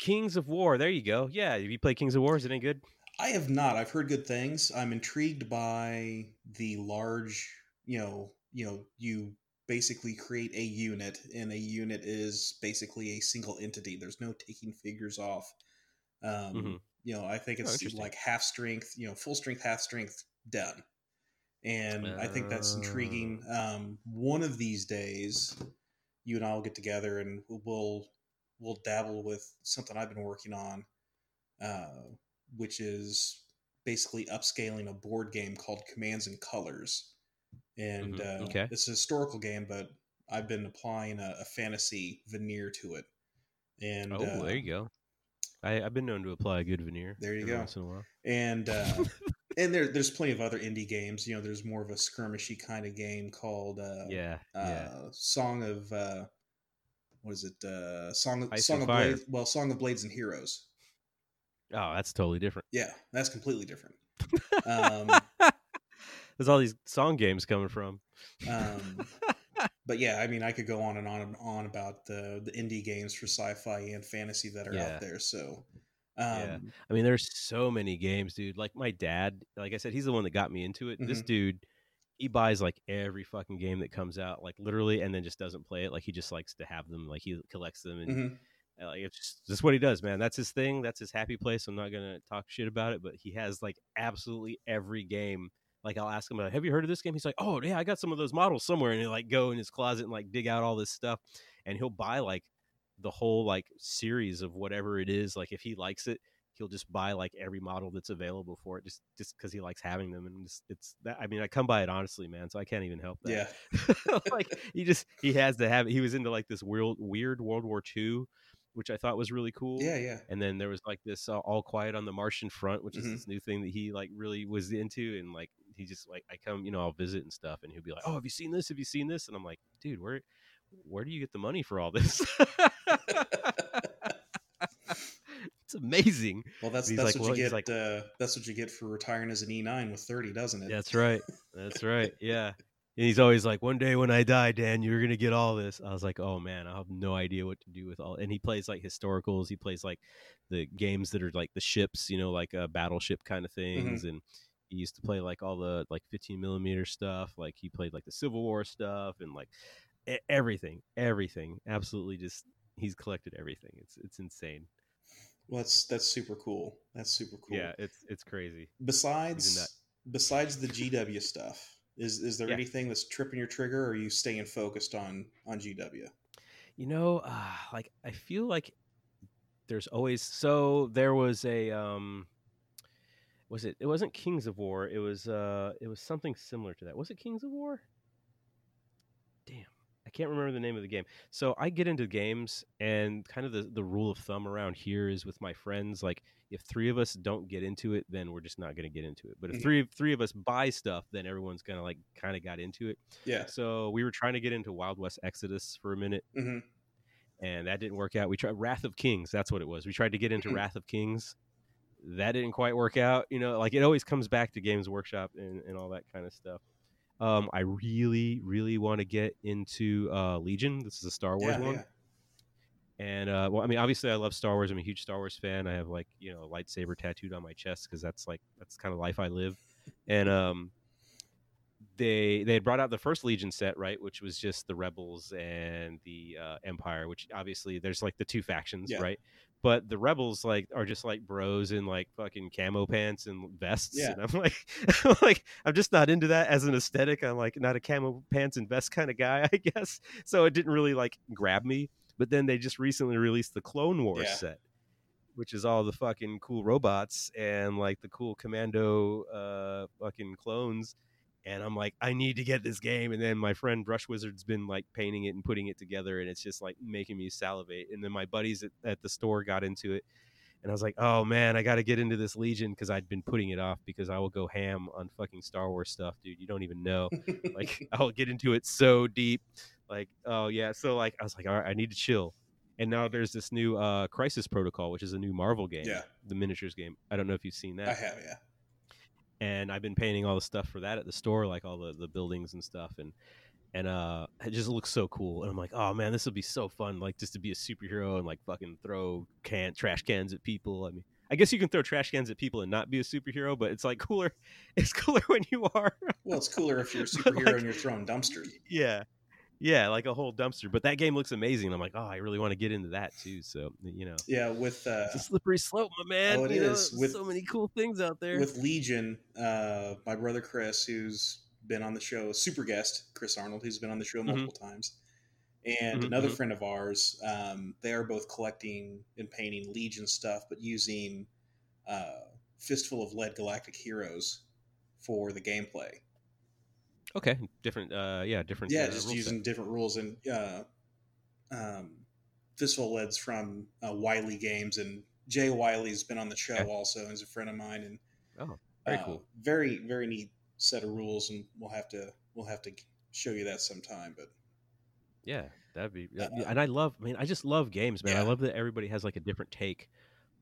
Kings of War. There you go. Yeah, have you played Kings of War? Is it any good? I have not. I've heard good things. I'm intrigued by the large. You know, you know, you basically create a unit, and a unit is basically a single entity. There's no taking figures off. Um, Mhm. You know, I think Oh, it's interesting. like half strength. You know, full strength, half strength, done. And I think that's intriguing. Um, one of these days, you and I will get together and we'll we'll dabble with something I've been working on, uh, which is basically upscaling a board game called Commands and Colors. And Mhm, uh, okay. it's a historical game, but I've been applying a, a fantasy veneer to it. And Oh, uh, there you go. I, I've been known to apply a good veneer. There you go. Once in a while. and uh, and there, there's plenty of other indie games. You know, there's more of a skirmishy kind of game called uh, yeah, uh, yeah. Song of uh, what is it? Uh, Song of Ice Song of Fire. Blades. Well, Song of Blades and Heroes. Oh, that's totally different. Yeah, that's completely different. Um, There's all these song games coming from. um, but yeah, I mean, I could go on and on and on about the the indie games for sci-fi and fantasy that are Yeah. out there. So, um, Yeah. I mean, there's so many games, dude. Like my dad, like I said, he's the one that got me into it. This Mhm. dude, he buys like every fucking game that comes out, like literally, and then just doesn't play it. Like he just likes to have them. Like he collects them, and mhm. uh, like it's just that's what he does, man. That's his thing. That's his happy place. I'm not gonna talk shit about it, but he has like absolutely every game. Like I'll ask him, like, "Have you heard of this game?" He's like, "Oh yeah, I got some of those models somewhere," and he'll like go in his closet and like dig out all this stuff, and he'll buy like the whole like series of whatever it is. Like if he likes it, he'll just buy like every model that's available for it, just just because he likes having them. And it's, it's that. I mean, I come by it honestly, man. So I can't even help that yeah, like he just he has to have it. He was into like this weird weird World War II, which I thought was really cool. yeah, yeah. And then there was like this uh, All Quiet on the Martian Front, which is Mhm. this new thing that he like really was into, and like he just like I come, you know, I'll visit and stuff, and he'll be like, "Oh, have you seen this? Have you seen this?" And I'm like, "Dude, where where do you get the money for all this?" it's amazing. Well, that's that's like, what well, you get. like- uh, that's what you get for retiring as an E9 with 30, doesn't it? That's right. That's right. Yeah. And he's always like, one day when I die, Dan, you're gonna get all this. I was like, oh man, I have no idea what to do with all. And he plays like historicals. He plays like the games that are like the ships, you know, like uh, battleship kind of things. And he used to play like all the like 15 millimeter stuff. Like he played like the Civil War stuff and like e- everything, everything. Absolutely, just he's collected everything. It's it's insane. Well, that's that's super cool. That's super cool. Yeah, it's it's crazy. Besides besides the GW stuff, is is there Yeah. anything that's tripping your trigger, or are you staying focused on on GW? You know, uh, like I feel like there's always so there was a um was it it wasn't Kings of War, it was uh it was something similar to that. Was it Kings of War? I can't remember the name of the game. So I get into games and kind of the, the rule of thumb around here is with my friends, like if three of us don't get into it, then we're just not gonna get into it. But if Mhm. three three of us buy stuff, then everyone's gonna like kind of got into it. Yeah. So we were trying to get into Wild West Exodus for a minute hmm and that didn't work out. We tried Wrath of Kings. That's what it was. We tried to get into Mhm. Wrath of Kings. that didn't quite work out. You know, like it always comes back to Games Workshop and, and all that kind of stuff. Um, I really, really want to get into uh, Legion. This is a Star Wars Yeah, one. yeah. And uh, well, I mean, obviously, I love Star Wars. I'm a huge Star Wars fan. I have like you know a lightsaber tattooed on my chest because that's like that's kind of life I live. And um, they they had brought out the first Legion set, right, which was just the Rebels and the uh, Empire. Which obviously there's like the two factions, Yeah. right? But the Rebels like are just like bros in like fucking camo pants and vests. Yeah. And I'm like, I'm like I'm just not into that as an aesthetic. I'm like not a camo pants and vest kind of guy, I guess. So it didn't really like grab me. But then they just recently released the Clone Wars Yeah. set, which is all the fucking cool robots and like the cool commando uh fucking clones. And I'm like, I need to get this game. And then my friend Brush Wizard's been like painting it and putting it together, and it's just like making me salivate. And then my buddies at, at the store got into it, and I was like, oh man, I got to get into this Legion because I'd been putting it off because I will go ham on fucking Star Wars stuff, dude. You don't even know like I'll get into it so deep. Like, oh yeah. So like I was like, all right, I need to chill. And now there's this new uh Crisis Protocol, which is a new Marvel game. Yeah. The miniatures game. I don't know if you've seen that. I have, yeah. And I've been painting all the stuff for that at the store, like all the, the buildings and stuff and and uh it just looks so cool. And I'm like, oh man, this would be so fun, like just to be a superhero and like fucking throw can trash cans at people. I mean I guess you can throw trash cans at people and not be a superhero, but it's like cooler. It's cooler when you are. Well, it's cooler if you're a superhero like- and you're throwing dumpsters. yeah yeah like a whole dumpster but that game looks amazing i'm like oh i really want to get into that too so you know Yeah, with uh, it's a slippery slope my man Oh, it you is. there's With- so many cool things out there with Legion, uh, my brother Chris, who's been on the show, super guest Chris Arnold, who's been on the show Mhm. multiple times, and Mhm, another friend of ours. Um, they are both collecting and painting Legion stuff, but using uh, Fistful of Lead Galactic Heroes for the gameplay. Okay different uh yeah different Yeah, uh, just rule set. using different rules and uh, um, Fistful Lead's from uh, Wiley Games, and Jay Wiley's been on the show Okay. also, and is a friend of mine, and oh very uh, cool Very very neat set of rules, and we'll have to we'll have to show you that sometime. But yeah that'd be Uh, and i love i mean i just love games man i love that everybody has like a different take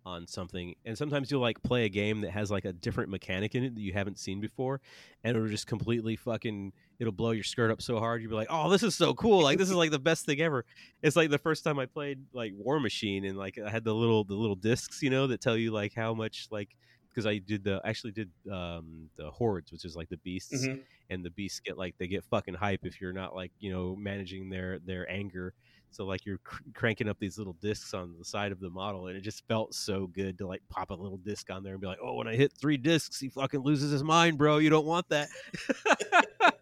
on something and sometimes you'll like play a game that has like a different mechanic in it that you haven't seen before and it'll just completely fucking it'll blow your skirt up so hard you'll be like oh this is so cool like this is like the best thing ever it's like the first time i played like Warmachine and like i had the little the little discs you know that tell you like how much like because i did the actually did um the hordes which is like the beasts Mhm. and the beasts get like they get fucking hype if you're not like you know managing their their anger so like you're cr- cranking up these little discs on the side of the model and it just felt so good to like pop a little disc on there and be like oh when i hit three discs he fucking loses his mind bro. You don't want that.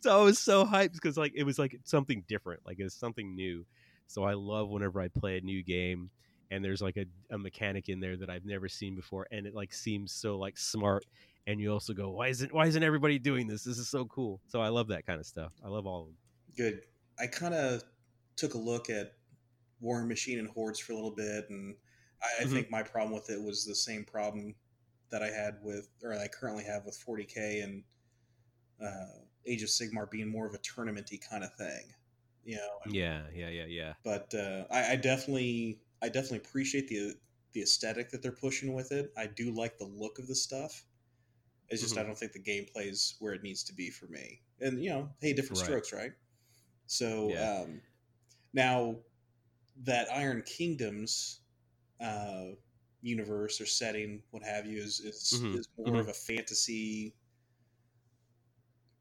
So i was so hyped because like it was like something different like it was something new. So i love whenever i play a new game and there's like a, a mechanic in there that i've never seen before and it like seems so like smart and you also go why isn't why isn't everybody doing this? This is so cool. So i love that kind of stuff. I love all of them good. I kind of took a look at Warmachine and Hordes for a little bit, and I, I Mhm. think my problem with it was the same problem that I had with, or I currently have with 40k and uh, Age of Sigmar being more of a tournamenty kind of thing. You know, and- yeah yeah yeah yeah but uh, I, I definitely I definitely appreciate the the aesthetic that they're pushing with it. I do like the look of the stuff. It's just I Mhm. don't think the gameplay is where it needs to be for me. And you know, hey, different Right. strokes, right? So Yeah. um, now that Iron Kingdoms uh, universe or setting, what have you, is is, Mhm. is more Mhm. of a fantasy.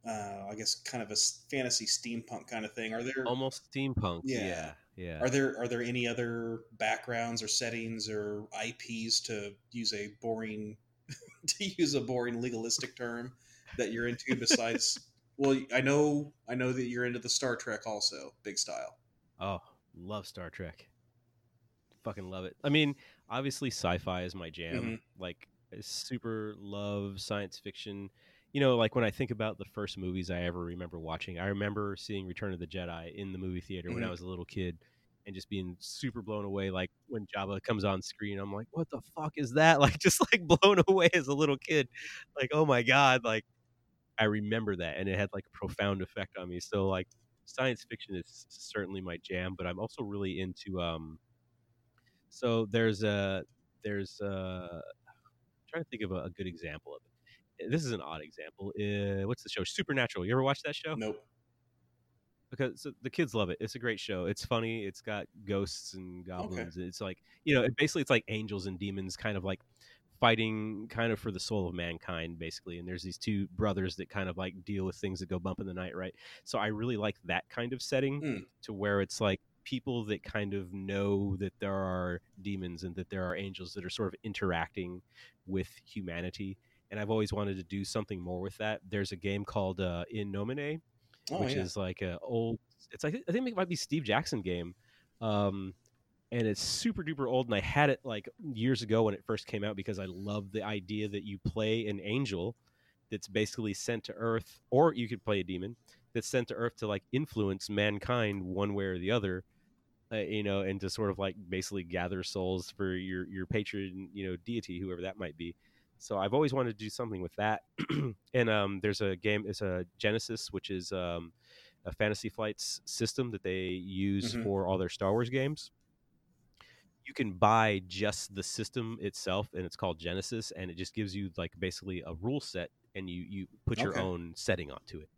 Uh, I guess kind of a fantasy steampunk kind of thing. Are there almost steampunk Yeah. yeah yeah are there are there any other backgrounds or settings or IPs to use a boring to use a boring legalistic term that you're into besides well I know I know that you're into the Star Trek also big style Oh, love Star Trek. Fucking love it. I mean, obviously sci-fi is my jam. Mhm. Like I super love science fiction. You know, like when I think about the first movies I ever remember watching, I remember seeing Return of the Jedi in the movie theater when I Mhm. was a little kid and just being super blown away like when Jabba comes on screen I'm like what the fuck is that like just like blown away as a little kid like oh my god like I remember that and it had like a profound effect on me so like science fiction is certainly my jam but I'm also really into um so there's a there's uh, I'm trying to think of a, a good example of it. This is an odd example. Uh, what's the show? Supernatural. You ever watch that show? Nope. because so the kids love it. It's a great show. It's funny. It's got ghosts and goblins. It's like you know, it basically it's like angels and demons, kind of like fighting kind of for the soul of mankind, basically. And there's these two brothers that kind of like deal with things that go bump in the night, right? So I really like that kind of setting Mm. to where it's like people that kind of know that there are demons and that there are angels that are sort of interacting with humanity. And I've always wanted to do something more with that. There's a game called uh, In Nomine, Oh, which yeah. is like a old. It's like I think it might be Steve Jackson game, um, and it's super duper old. And I had it like years ago when it first came out because I love the idea that you play an angel that's basically sent to Earth, or you could play a demon that's sent to Earth to like influence mankind one way or the other. Uh, you know, and to sort of like basically gather souls for your your patron, you know, deity, whoever that might be. So I've always wanted to do something with that. and um, there's a game, it's a Genesys, which is um, a Fantasy Flights system that they use Mhm. for all their Star Wars games. You can buy just the system itself, and it's called Genesys, and it just gives you like basically a rule set, and you you put your Okay. own setting onto it,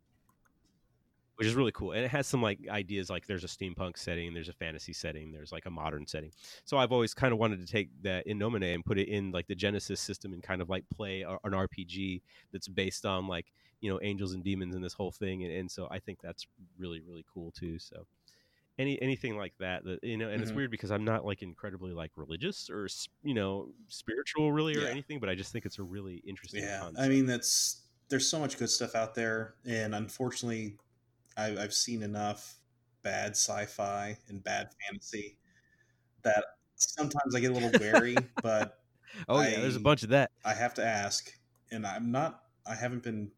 which is really cool. And it has some like ideas, like there's a steampunk setting, there's a fantasy setting, there's like a modern setting. So I've always kind of wanted to take that in Nomine and put it in like the Genesys system and kind of like play a, an RPG that's based on like you know angels and demons and this whole thing, and, and so I think that's really really cool too. So any anything like that that you know and it's Mhm. weird because i'm not like incredibly like religious or you know spiritual really or Yeah. anything but i just think it's a really interesting Yeah, concept. I mean that's there's so much good stuff out there, and unfortunately, I, I've seen enough bad sci-fi and bad fantasy that sometimes I get a little wary. but oh yeah there's a bunch of that I have to ask, and I'm not. I haven't been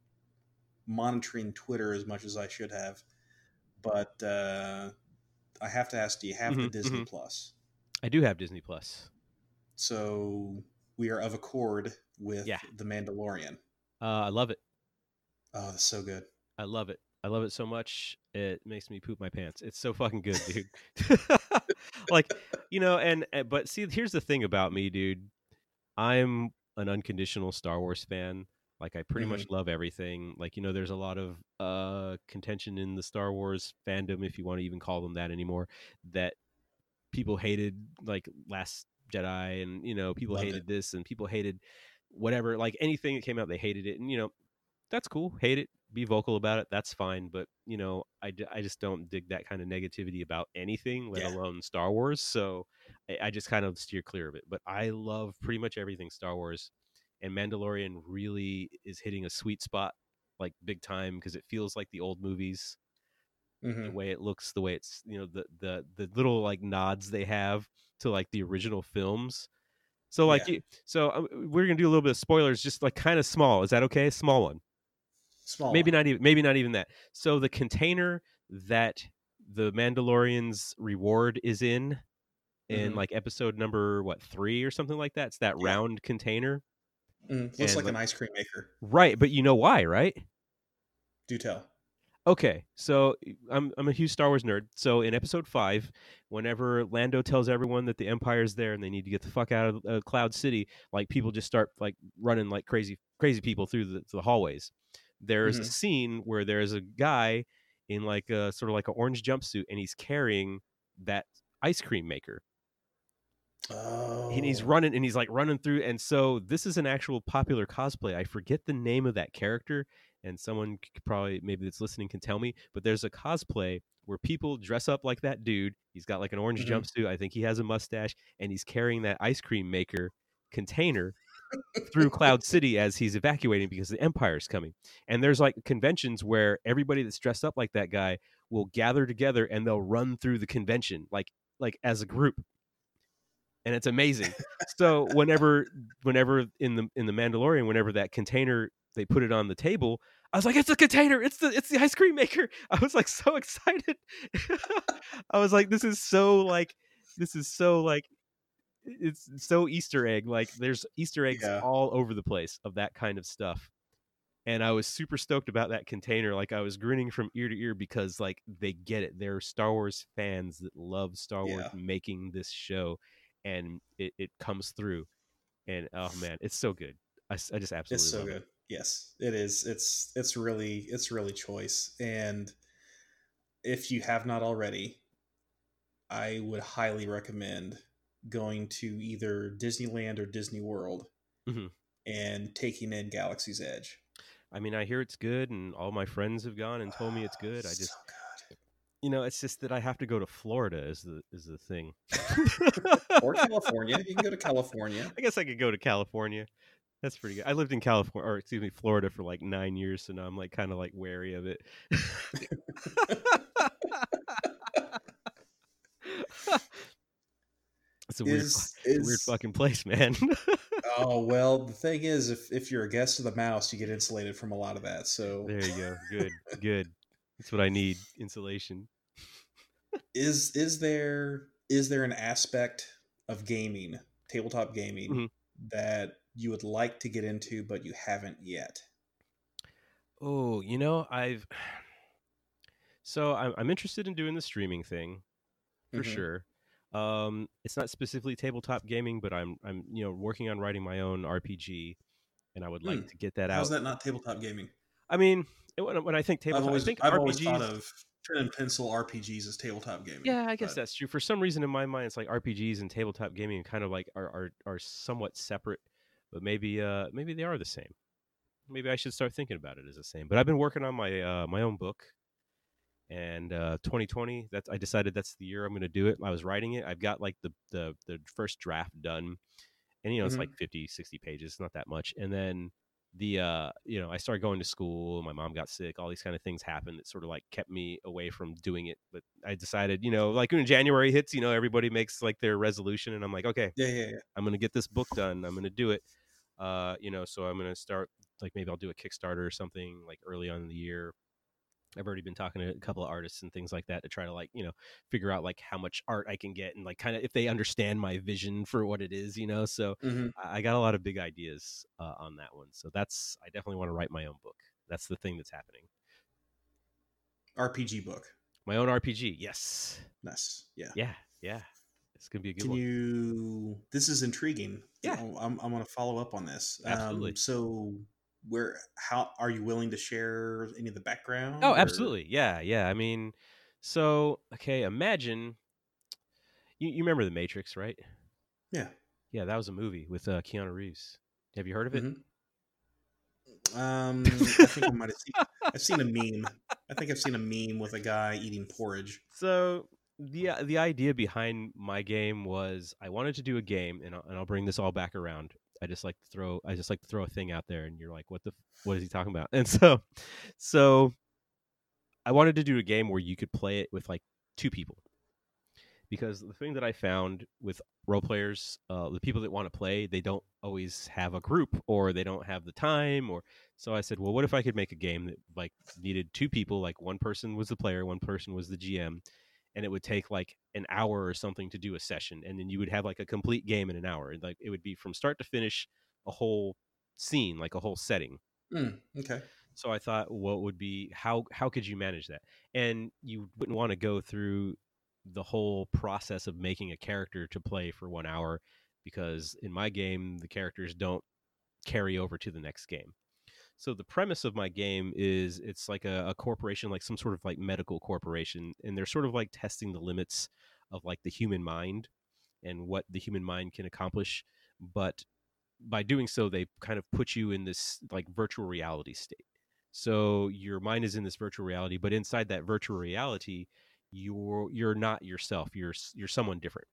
monitoring Twitter as much as I should have, but uh, I have to ask: Do you have the Mhm, Disney mhm. Plus? i do have disney plus So we are of accord with Yeah. the Mandalorian. uh, i love it Oh, that's so good. i love it i love it so much it makes me poop my pants it's so fucking good dude like you know and and- but see here's the thing about me dude i'm an unconditional star wars fan like i pretty much love everything. Like you know there's a lot of uh contention in the star wars fandom if you want to even call them that anymore that people hated like last jedi and you know people Loved hated it. this and people hated whatever like anything that came out they hated it. And you know that's cool hate it be vocal about it that's fine. But you know i, d- I just don't dig that kind of negativity about anything let Yeah. alone star wars. So I, I just kind of steer clear of it. But i love pretty much everything star wars and mandalorian really is hitting a sweet spot like big time because it feels like the old movies the Mhm. way it looks the way it's you know the the the little like nods they have to like the original films so like Yeah. you, so um, we're gonna do a little bit of spoilers just like kind of small is that okay small one Small. maybe one. not even maybe not even that so the container that the mandalorian's reward is in in Mhm. like episode number what three or something like that it's that Yeah. round container Mhm. Looks like like- an ice cream maker. right but you know why right Do tell. Okay, so I'm I'm a huge Star Wars nerd. So in Episode Five, whenever Lando tells everyone that the Empire's there and they need to get the fuck out of uh, Cloud City, like people just start like running like crazy crazy people through the, the hallways. There's a Mhm. scene where there's a guy in like a sort of like an orange jumpsuit and he's carrying that ice cream maker Oh. and he's running and he's like running through and so this is an actual popular cosplay i forget the name of that character and someone probably maybe that's listening can tell me but there's a cosplay where people dress up like that dude he's got like an orange Mhm. jumpsuit i think he has a mustache and he's carrying that ice cream maker container through cloud city as he's evacuating because the empire's coming and there's like conventions where everybody that's dressed up like that guy will gather together and they'll run through the convention like like as a group and it's amazing. So whenever whenever in the in the mandalorian whenever that container they put it on the table i was like it's a container! It's the it's the ice cream maker! I was like so excited. I was like this is so like this is so like it's so easter egg like there's easter eggs Yeah. all over the place of that kind of stuff. And i was super stoked about that container like i was grinning from ear to ear because like they get it. They're star wars fans that love star wars Yeah. making this show and it, it comes through and oh man, it's so good. I, I just absolutely It's so good. Yes, it is. It's it's really it's really choice. And if you have not already, I would highly recommend going to either Disneyland or Disney World Mhm. and taking in Galaxy's Edge. I mean, I hear it's good, and all my friends have gone and told me it's good. I just, So good. You know, it's just that I have to go to Florida is the is the thing. Or California. You can go to California. I guess I could go to California. That's pretty good. I lived in California, or excuse me, Florida for like nine years, so now I'm like kind of like wary of it. it's a weird, Is weird fucking place, man. oh well. The thing is, if if you're a guest of the mouse, you get insulated from a lot of that. So there you go. Good, good. That's what I need. Insulation. Is is there is there an aspect of gaming, tabletop gaming, Mhm. that you would like to get into but you haven't yet? Oh, you know, I've so I'm I'm interested in doing the streaming thing for Mhm. sure. Um, it's not specifically tabletop gaming, but I'm I'm you know working on writing my own RPG, and I would like Hmm. to get that How's out. How's that not tabletop gaming? I mean, when, when I think I've tabletop, always I think I've RPGs. always thought of pen and pencil RPGs as tabletop gaming. yeah, I guess but- that's true. For some reason, in my mind, it's like RPGs and tabletop gaming kind of like are are, are somewhat separate, but maybe uh maybe they are the same. Maybe I should start thinking about it as the same. But I've been working on my uh, my own book, and uh, 2020. That's I decided that's the year I'm going to do it. I was writing it. I've got like the the the first draft done, and you know it's Mhm. like 50, 60 pages, not that much. And then the uh you know I started going to school. My mom got sick. All these kind of things happened that sort of like kept me away from doing it. But I decided, you know, like when January hits, you know, everybody makes like their resolution, and I'm like, okay, Yeah, yeah, yeah. I'm gonna get this book done. I'm gonna do it. Uh, you know, so I'm gonna start like maybe I'll do a Kickstarter or something like early on in the year. I've already been talking to a couple of artists and things like that to try to like you know figure out like how much art I can get and like kind of if they understand my vision for what it is, you know. So Mhm. I got a lot of big ideas uh, on that one. So that's I definitely want to write my own book. That's the thing that's happening. RPG book. My own RPG. Yes. Nice. Yeah. Yeah. Yeah. It's gonna be a good Can one. you? This is intriguing. Yeah. I'm, I'm, I'm going to follow up on this. Absolutely. Um, so, where? How are you willing to share any of the background? Oh, or- absolutely. Yeah, yeah. I mean, so okay, imagine you, you remember The Matrix, right? Yeah. Yeah, that was a movie with uh, Keanu Reeves. Have you heard of it? Mhm. Um, I think I might have seen. I've seen a meme. I think I've seen a meme with a guy eating porridge. So the uh, the idea behind my game was I wanted to do a game, and I'll, and I'll bring this all back around. I just like to throw I just like to throw a thing out there, and you're like, what the what is he talking about? And so, so I wanted to do a game where you could play it with like two people, because the thing that I found with role players, uh, the people that want to play, they don't always have a group or they don't have the time, or so I said, well, what if I could make a game that like needed two people, like one person was the player, one person was the GM, and it would take like an hour or something to do a session, and then you would have like a complete game in an hour. And, Like it would be from start to finish, a whole scene, like a whole setting. Mm, okay. So I thought, what would be how how could you manage that? And you wouldn't want to go through the whole process of making a character to play for one hour, because in my game the characters don't carry over to the next game. So the premise of my game is it's like a, a corporation, like some sort of like medical corporation, and they're sort of like testing the limits of like the human mind and what the human mind can accomplish. But by doing so, they kind of put you in this like virtual reality state. So your mind is in this virtual reality, but inside that virtual reality, you're you're not yourself. You're you're someone different.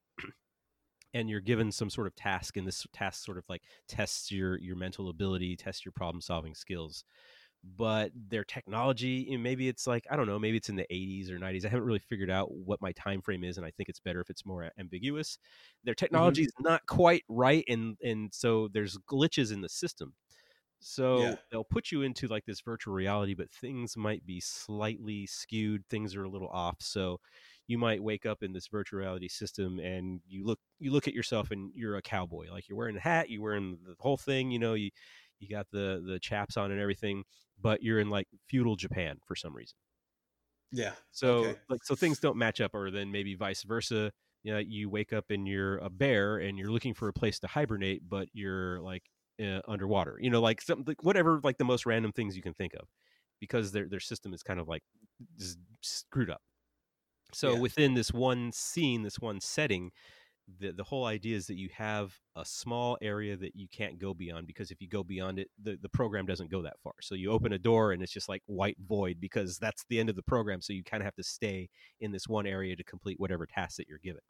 And you're given some sort of task and this task sort of like tests your your mental ability tests your problem solving skills but their technology maybe it's like i don't know maybe it's in the 80s or 90s i haven't really figured out what my time frame is and i think it's better if it's more ambiguous. Their mm-hmm. technology is not quite right and and so there's glitches in the system. So Yeah. they'll put you into like this virtual reality but things might be slightly skewed things are a little off so you might wake up in this virtual reality system and you look you look at yourself and you're a cowboy like you're wearing a hat you're wearing the whole thing you know you you got the the chaps on and everything but you're in like feudal japan for some reason Yeah. so Okay. like so things don't match up or then maybe vice versa you know, you wake up and you're a bear and you're looking for a place to hibernate, but you're like uh, underwater. You know, like something, whatever, like the most random things you can think of, because their their system is kind of like screwed up. So Yeah. within this one scene, this one setting, the the whole idea is that you have a small area that you can't go beyond because if you go beyond it, the the program doesn't go that far. So you open a door and it's just like white void because that's the end of the program. So you kind of have to stay in this one area to complete whatever task that you're given.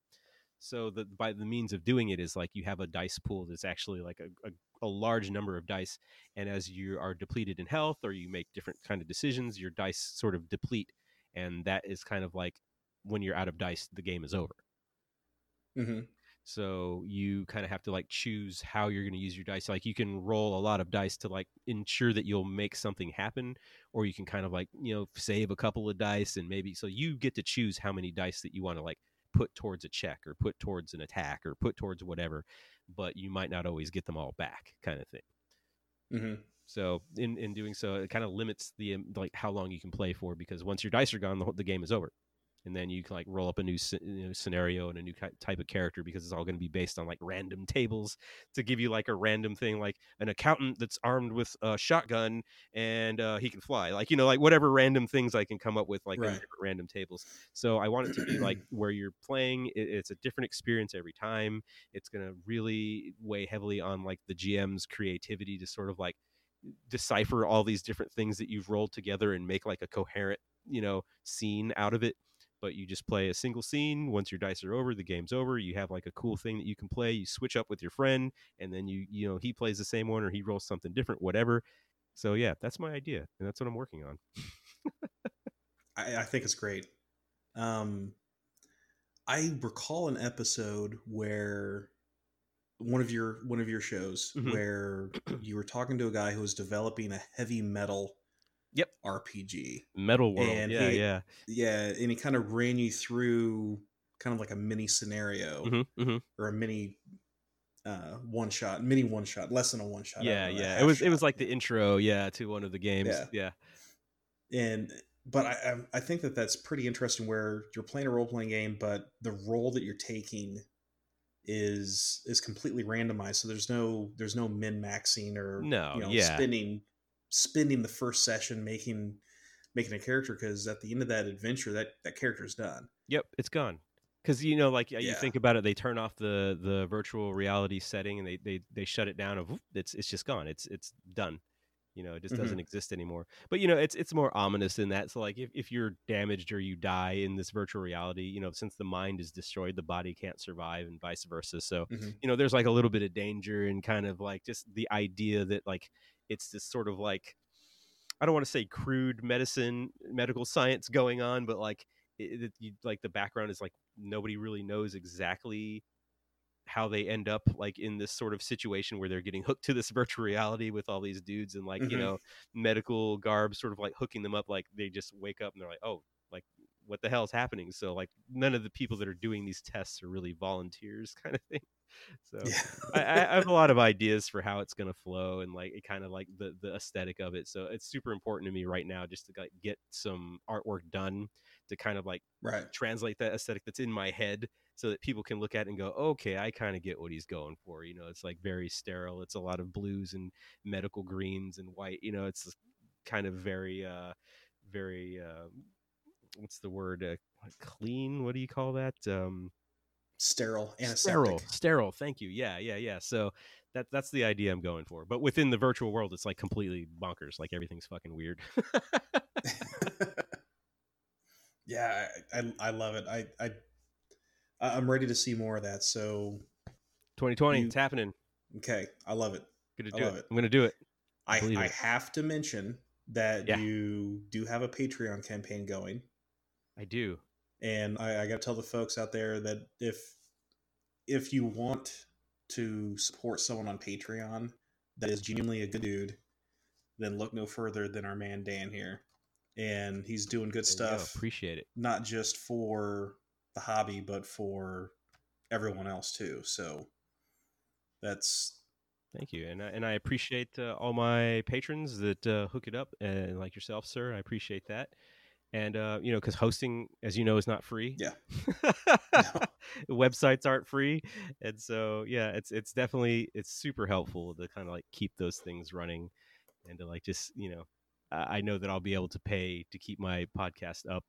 So the by the means of doing it is like you have a dice pool that's actually like a, a, a large number of dice, and as you are depleted in health or you make different kind of decisions, your dice sort of deplete, and that is kind of like when you're out of dice, the game is over. hmm So you kind of have to like choose how you're going to use your dice. Like you can roll a lot of dice to like ensure that you'll make something happen, or you can kind of like you know save a couple of dice and maybe so you get to choose how many dice that you want to like put towards a check or put towards an attack or put towards whatever, but you might not always get them all back, kind of thing. hmm So in in doing so, it kind of limits the like how long you can play for because once your dice are gone, the, whole- the game is over, and then you can like roll up a new you know, scenario and a new type of character because it's all going to be based on like random tables to give you like a random thing like an accountant that's armed with a shotgun and uh, he can fly, like you know like whatever random things I can come up with like Right. different random tables. So I want it to be like where you're playing, it, it's a different experience every time. It's going to really weigh heavily on like the GM's creativity to sort of like decipher all these different things that you've rolled together and make like a coherent you know scene out of it but you just play a single scene once your dice are over the game's over you have like a cool thing that you can play you switch up with your friend and then you you know he plays the same one or he rolls something different whatever so yeah that's my idea and that's what i'm working on I, I think it's great. Um, I recall an episode where one of your one of your shows Mhm. where you were talking to a guy who was developing a heavy metal Yep. RPG. metal world And yeah he- yeah Yeah, and he kind of ran you through kind of like a mini scenario hmm hmm or a mini uh, one shot, mini one shot, less than a one shot. Yeah don't know, a yeah it was it was like the intro yeah to one of the games Yeah. yeah and but I, I think that that's pretty interesting where you're playing a role playing game, but the role that you're taking is is completely randomized. So there's no there's no min maxing or No, you know, yeah. spending spending the first session making making a character because at the end of that adventure that that character's done. Yep, it's gone. Because you know, like you think about it, they turn off the the virtual reality setting and they they they shut it down. Whoop, it's it's just gone. It's it's done. You know, it just Mhm. doesn't exist anymore. But you know, it's it's more ominous in that. So like, if if you're damaged or you die in this virtual reality, you know, since the mind is destroyed, the body can't survive, and vice versa. So Mhm. you know, there's like a little bit of danger and kind of like just the idea that like it's this sort of like I don't want to say crude medicine, medical science going on, but like it, it, you, like the background is like nobody really knows exactly how they end up like in this sort of situation where they're getting hooked to this virtual reality with all these dudes and like you Mhm. know medical garb sort of like hooking them up like they just wake up and they're like oh what the hell is happening so like none of the people that are doing these tests are really volunteers kind of thing so Yeah. I, I have a lot of ideas for how it's going to flow and like it kind of like the the aesthetic of it. So it's super important to me right now just to like get some artwork done to kind of like right. translate that aesthetic that's in my head so that people can look at it and go, okay, I kind of get what he's going for. You know, it's like very sterile. It's a lot of blues and medical greens and white. You know, it's kind of very, uh, very, uh, what's the word? Uh, clean. What do you call that? Um, Sterile, antiseptic. sterile sterile thank you yeah yeah yeah so that that's the idea i'm going for but within the virtual world it's like completely bonkers like everything's fucking weird yeah, I, I I love it. I I I'm ready to see more of that. So 2020 You- it's happening okay, I love it. gonna I do love it. it. i'm gonna do it I, Believe I it. have to mention that Yeah. you do have a Patreon campaign going. I do And I, I got to tell the folks out there that if if you want to support someone on Patreon that is genuinely a good dude, then look no further than our man Dan here. And he's doing good There you go. stuff, appreciate it not just for the hobby, but for everyone else too. So that's thank you and I, and i appreciate uh, all my patrons that uh, hook it up and like yourself sir i appreciate that and uh, you know, because hosting, as you know, is not free. Yeah. Websites aren't free, and so yeah, it's it's definitely it's super helpful to kind of like keep those things running, and to like just you know, I know that I'll be able to pay to keep my podcast up.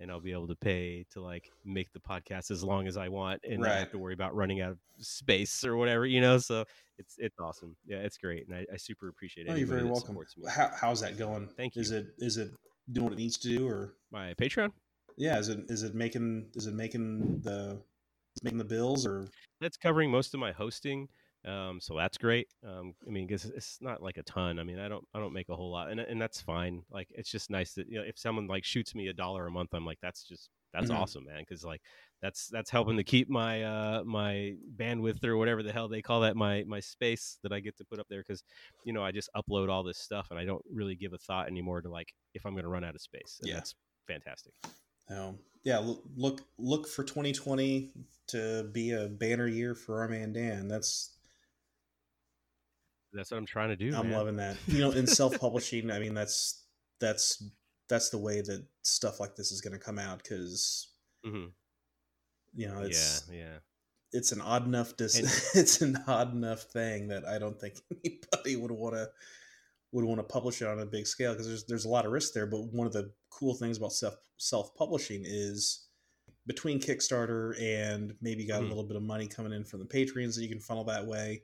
And I'll be able to pay to like make the podcast as long as I want, and not have to worry about running out of space or whatever, you know. So it's it's awesome. Yeah, it's great, and I, I super appreciate it. Oh, you're very welcome. How, how's that going? Thank you Is it is it doing what it needs to do, or My Patreon. yeah, is it is it making is it making the making the bills, or? That's covering most of my hosting um, so that's great. Um, i mean because it's not like a ton. I mean i don't i don't make a whole lot and, and that's fine. Like it's just nice that you know if someone like shoots me a dollar a month i'm like that's just that's Mhm. awesome man. Because like that's that's helping to keep my uh my bandwidth or whatever the hell they call that my my space that i get to put up there because you know i just upload all this stuff and i don't really give a thought anymore to like if i'm going to run out of space and Yeah. that's fantastic um, yeah, look look for 2020 to be a banner year for our man Dan. That's that's what i'm trying to do I'm man. loving that. You know, in self publishing, I mean, that's that's that's the way that stuff like this is going to come out because Mhm. You know it's yeah yeah it's an odd enough dis- And- it's an odd enough thing that I don't think anybody would want to would want to publish it on a big scale because there's there's a lot of risk there. But one of the cool things about self self publishing is between Kickstarter and maybe got Mhm. a little bit of money coming in from the Patreons that you can funnel that way.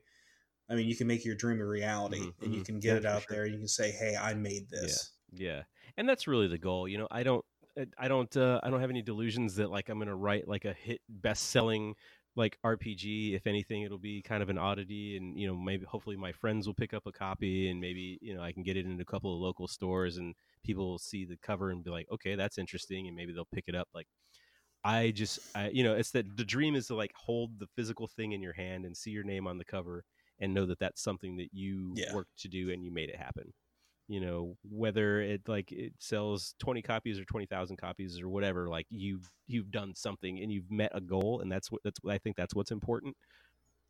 I mean, you can make your dream a reality, Mhm, and you mhm. can get Yeah, it out sure. there. And you can say, "Hey, I made this." Yeah, and that's really the goal. You know, I don't, I- I don't, uh, I don't have any delusions that like I'm gonna write like a hit, best-selling like RPG. If anything, it'll be kind of an oddity, and you know, maybe hopefully my friends will pick up a copy, and maybe you know I can get it in a couple of local stores, and people will see the cover and be like, okay, that's interesting, and maybe they'll pick it up. Like, I just, I, you know, it's that the dream is to like hold the physical thing in your hand and see your name on the cover, and know that that's something that you Yeah. worked to do and you made it happen you know whether it like it sells 20 copies or 20,000 copies or whatever like you've you've done something and you've met a goal and that's what that's what I think that's what's important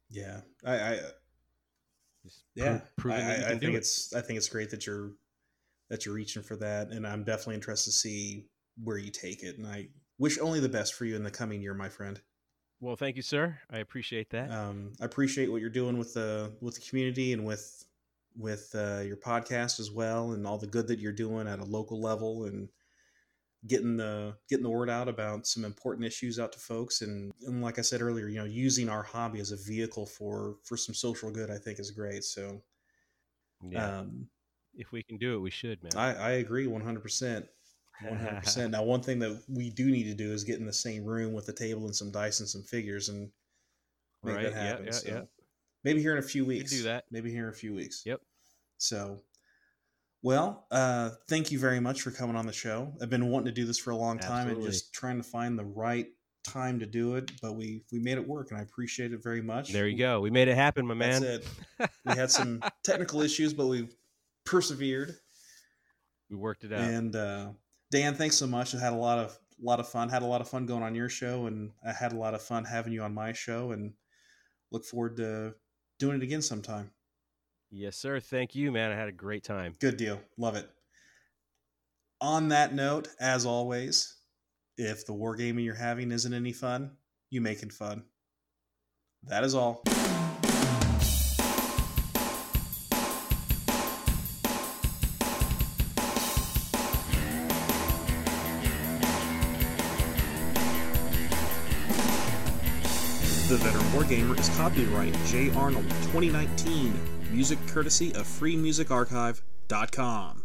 Yeah, I, I Just yeah, I, I, I think it. it's I think it's great that you're that you're reaching for that, and I'm definitely interested to see where you take it. And I wish only the best for you in the coming year, my friend. well thank you sir I appreciate that Um, I appreciate what you're doing with the with the community and with with uh, your podcast as well, and all the good that you're doing at a local level and getting the getting the word out about some important issues out to folks. And, and like I said earlier, you know, using our hobby as a vehicle for for some social good, I think is great. So. yeah Um, if we can do it we should man I, I agree 100%. 100%. now, one thing that we do need to do is get in the same room with a table and some dice and some figures and make Right, that happen. yeah, so yeah. maybe here in a few can weeks. do that. Maybe here in a few weeks. Yep. So, well, uh, thank you very much for coming on the show. I've been wanting to do this for a long time Absolutely. and just trying to find the right time to do it, but we we made it work and I appreciate it very much. there you go we made it happen my man That's it. We had some technical issues, but we persevered. we worked it out And uh, Dan, thanks so much. I had a lot of lot of fun. Had a lot of fun going on your show, and I had a lot of fun having you on my show. And look forward to doing it again sometime. Yes sir thank you man I had a great time Good deal. Love it. On that note, as always, if the wargaming you're having isn't any fun, you make it fun. That is all. The Veteran Wargamer is copyright J. Arnold 2019. Music courtesy of freemusicarchive.com.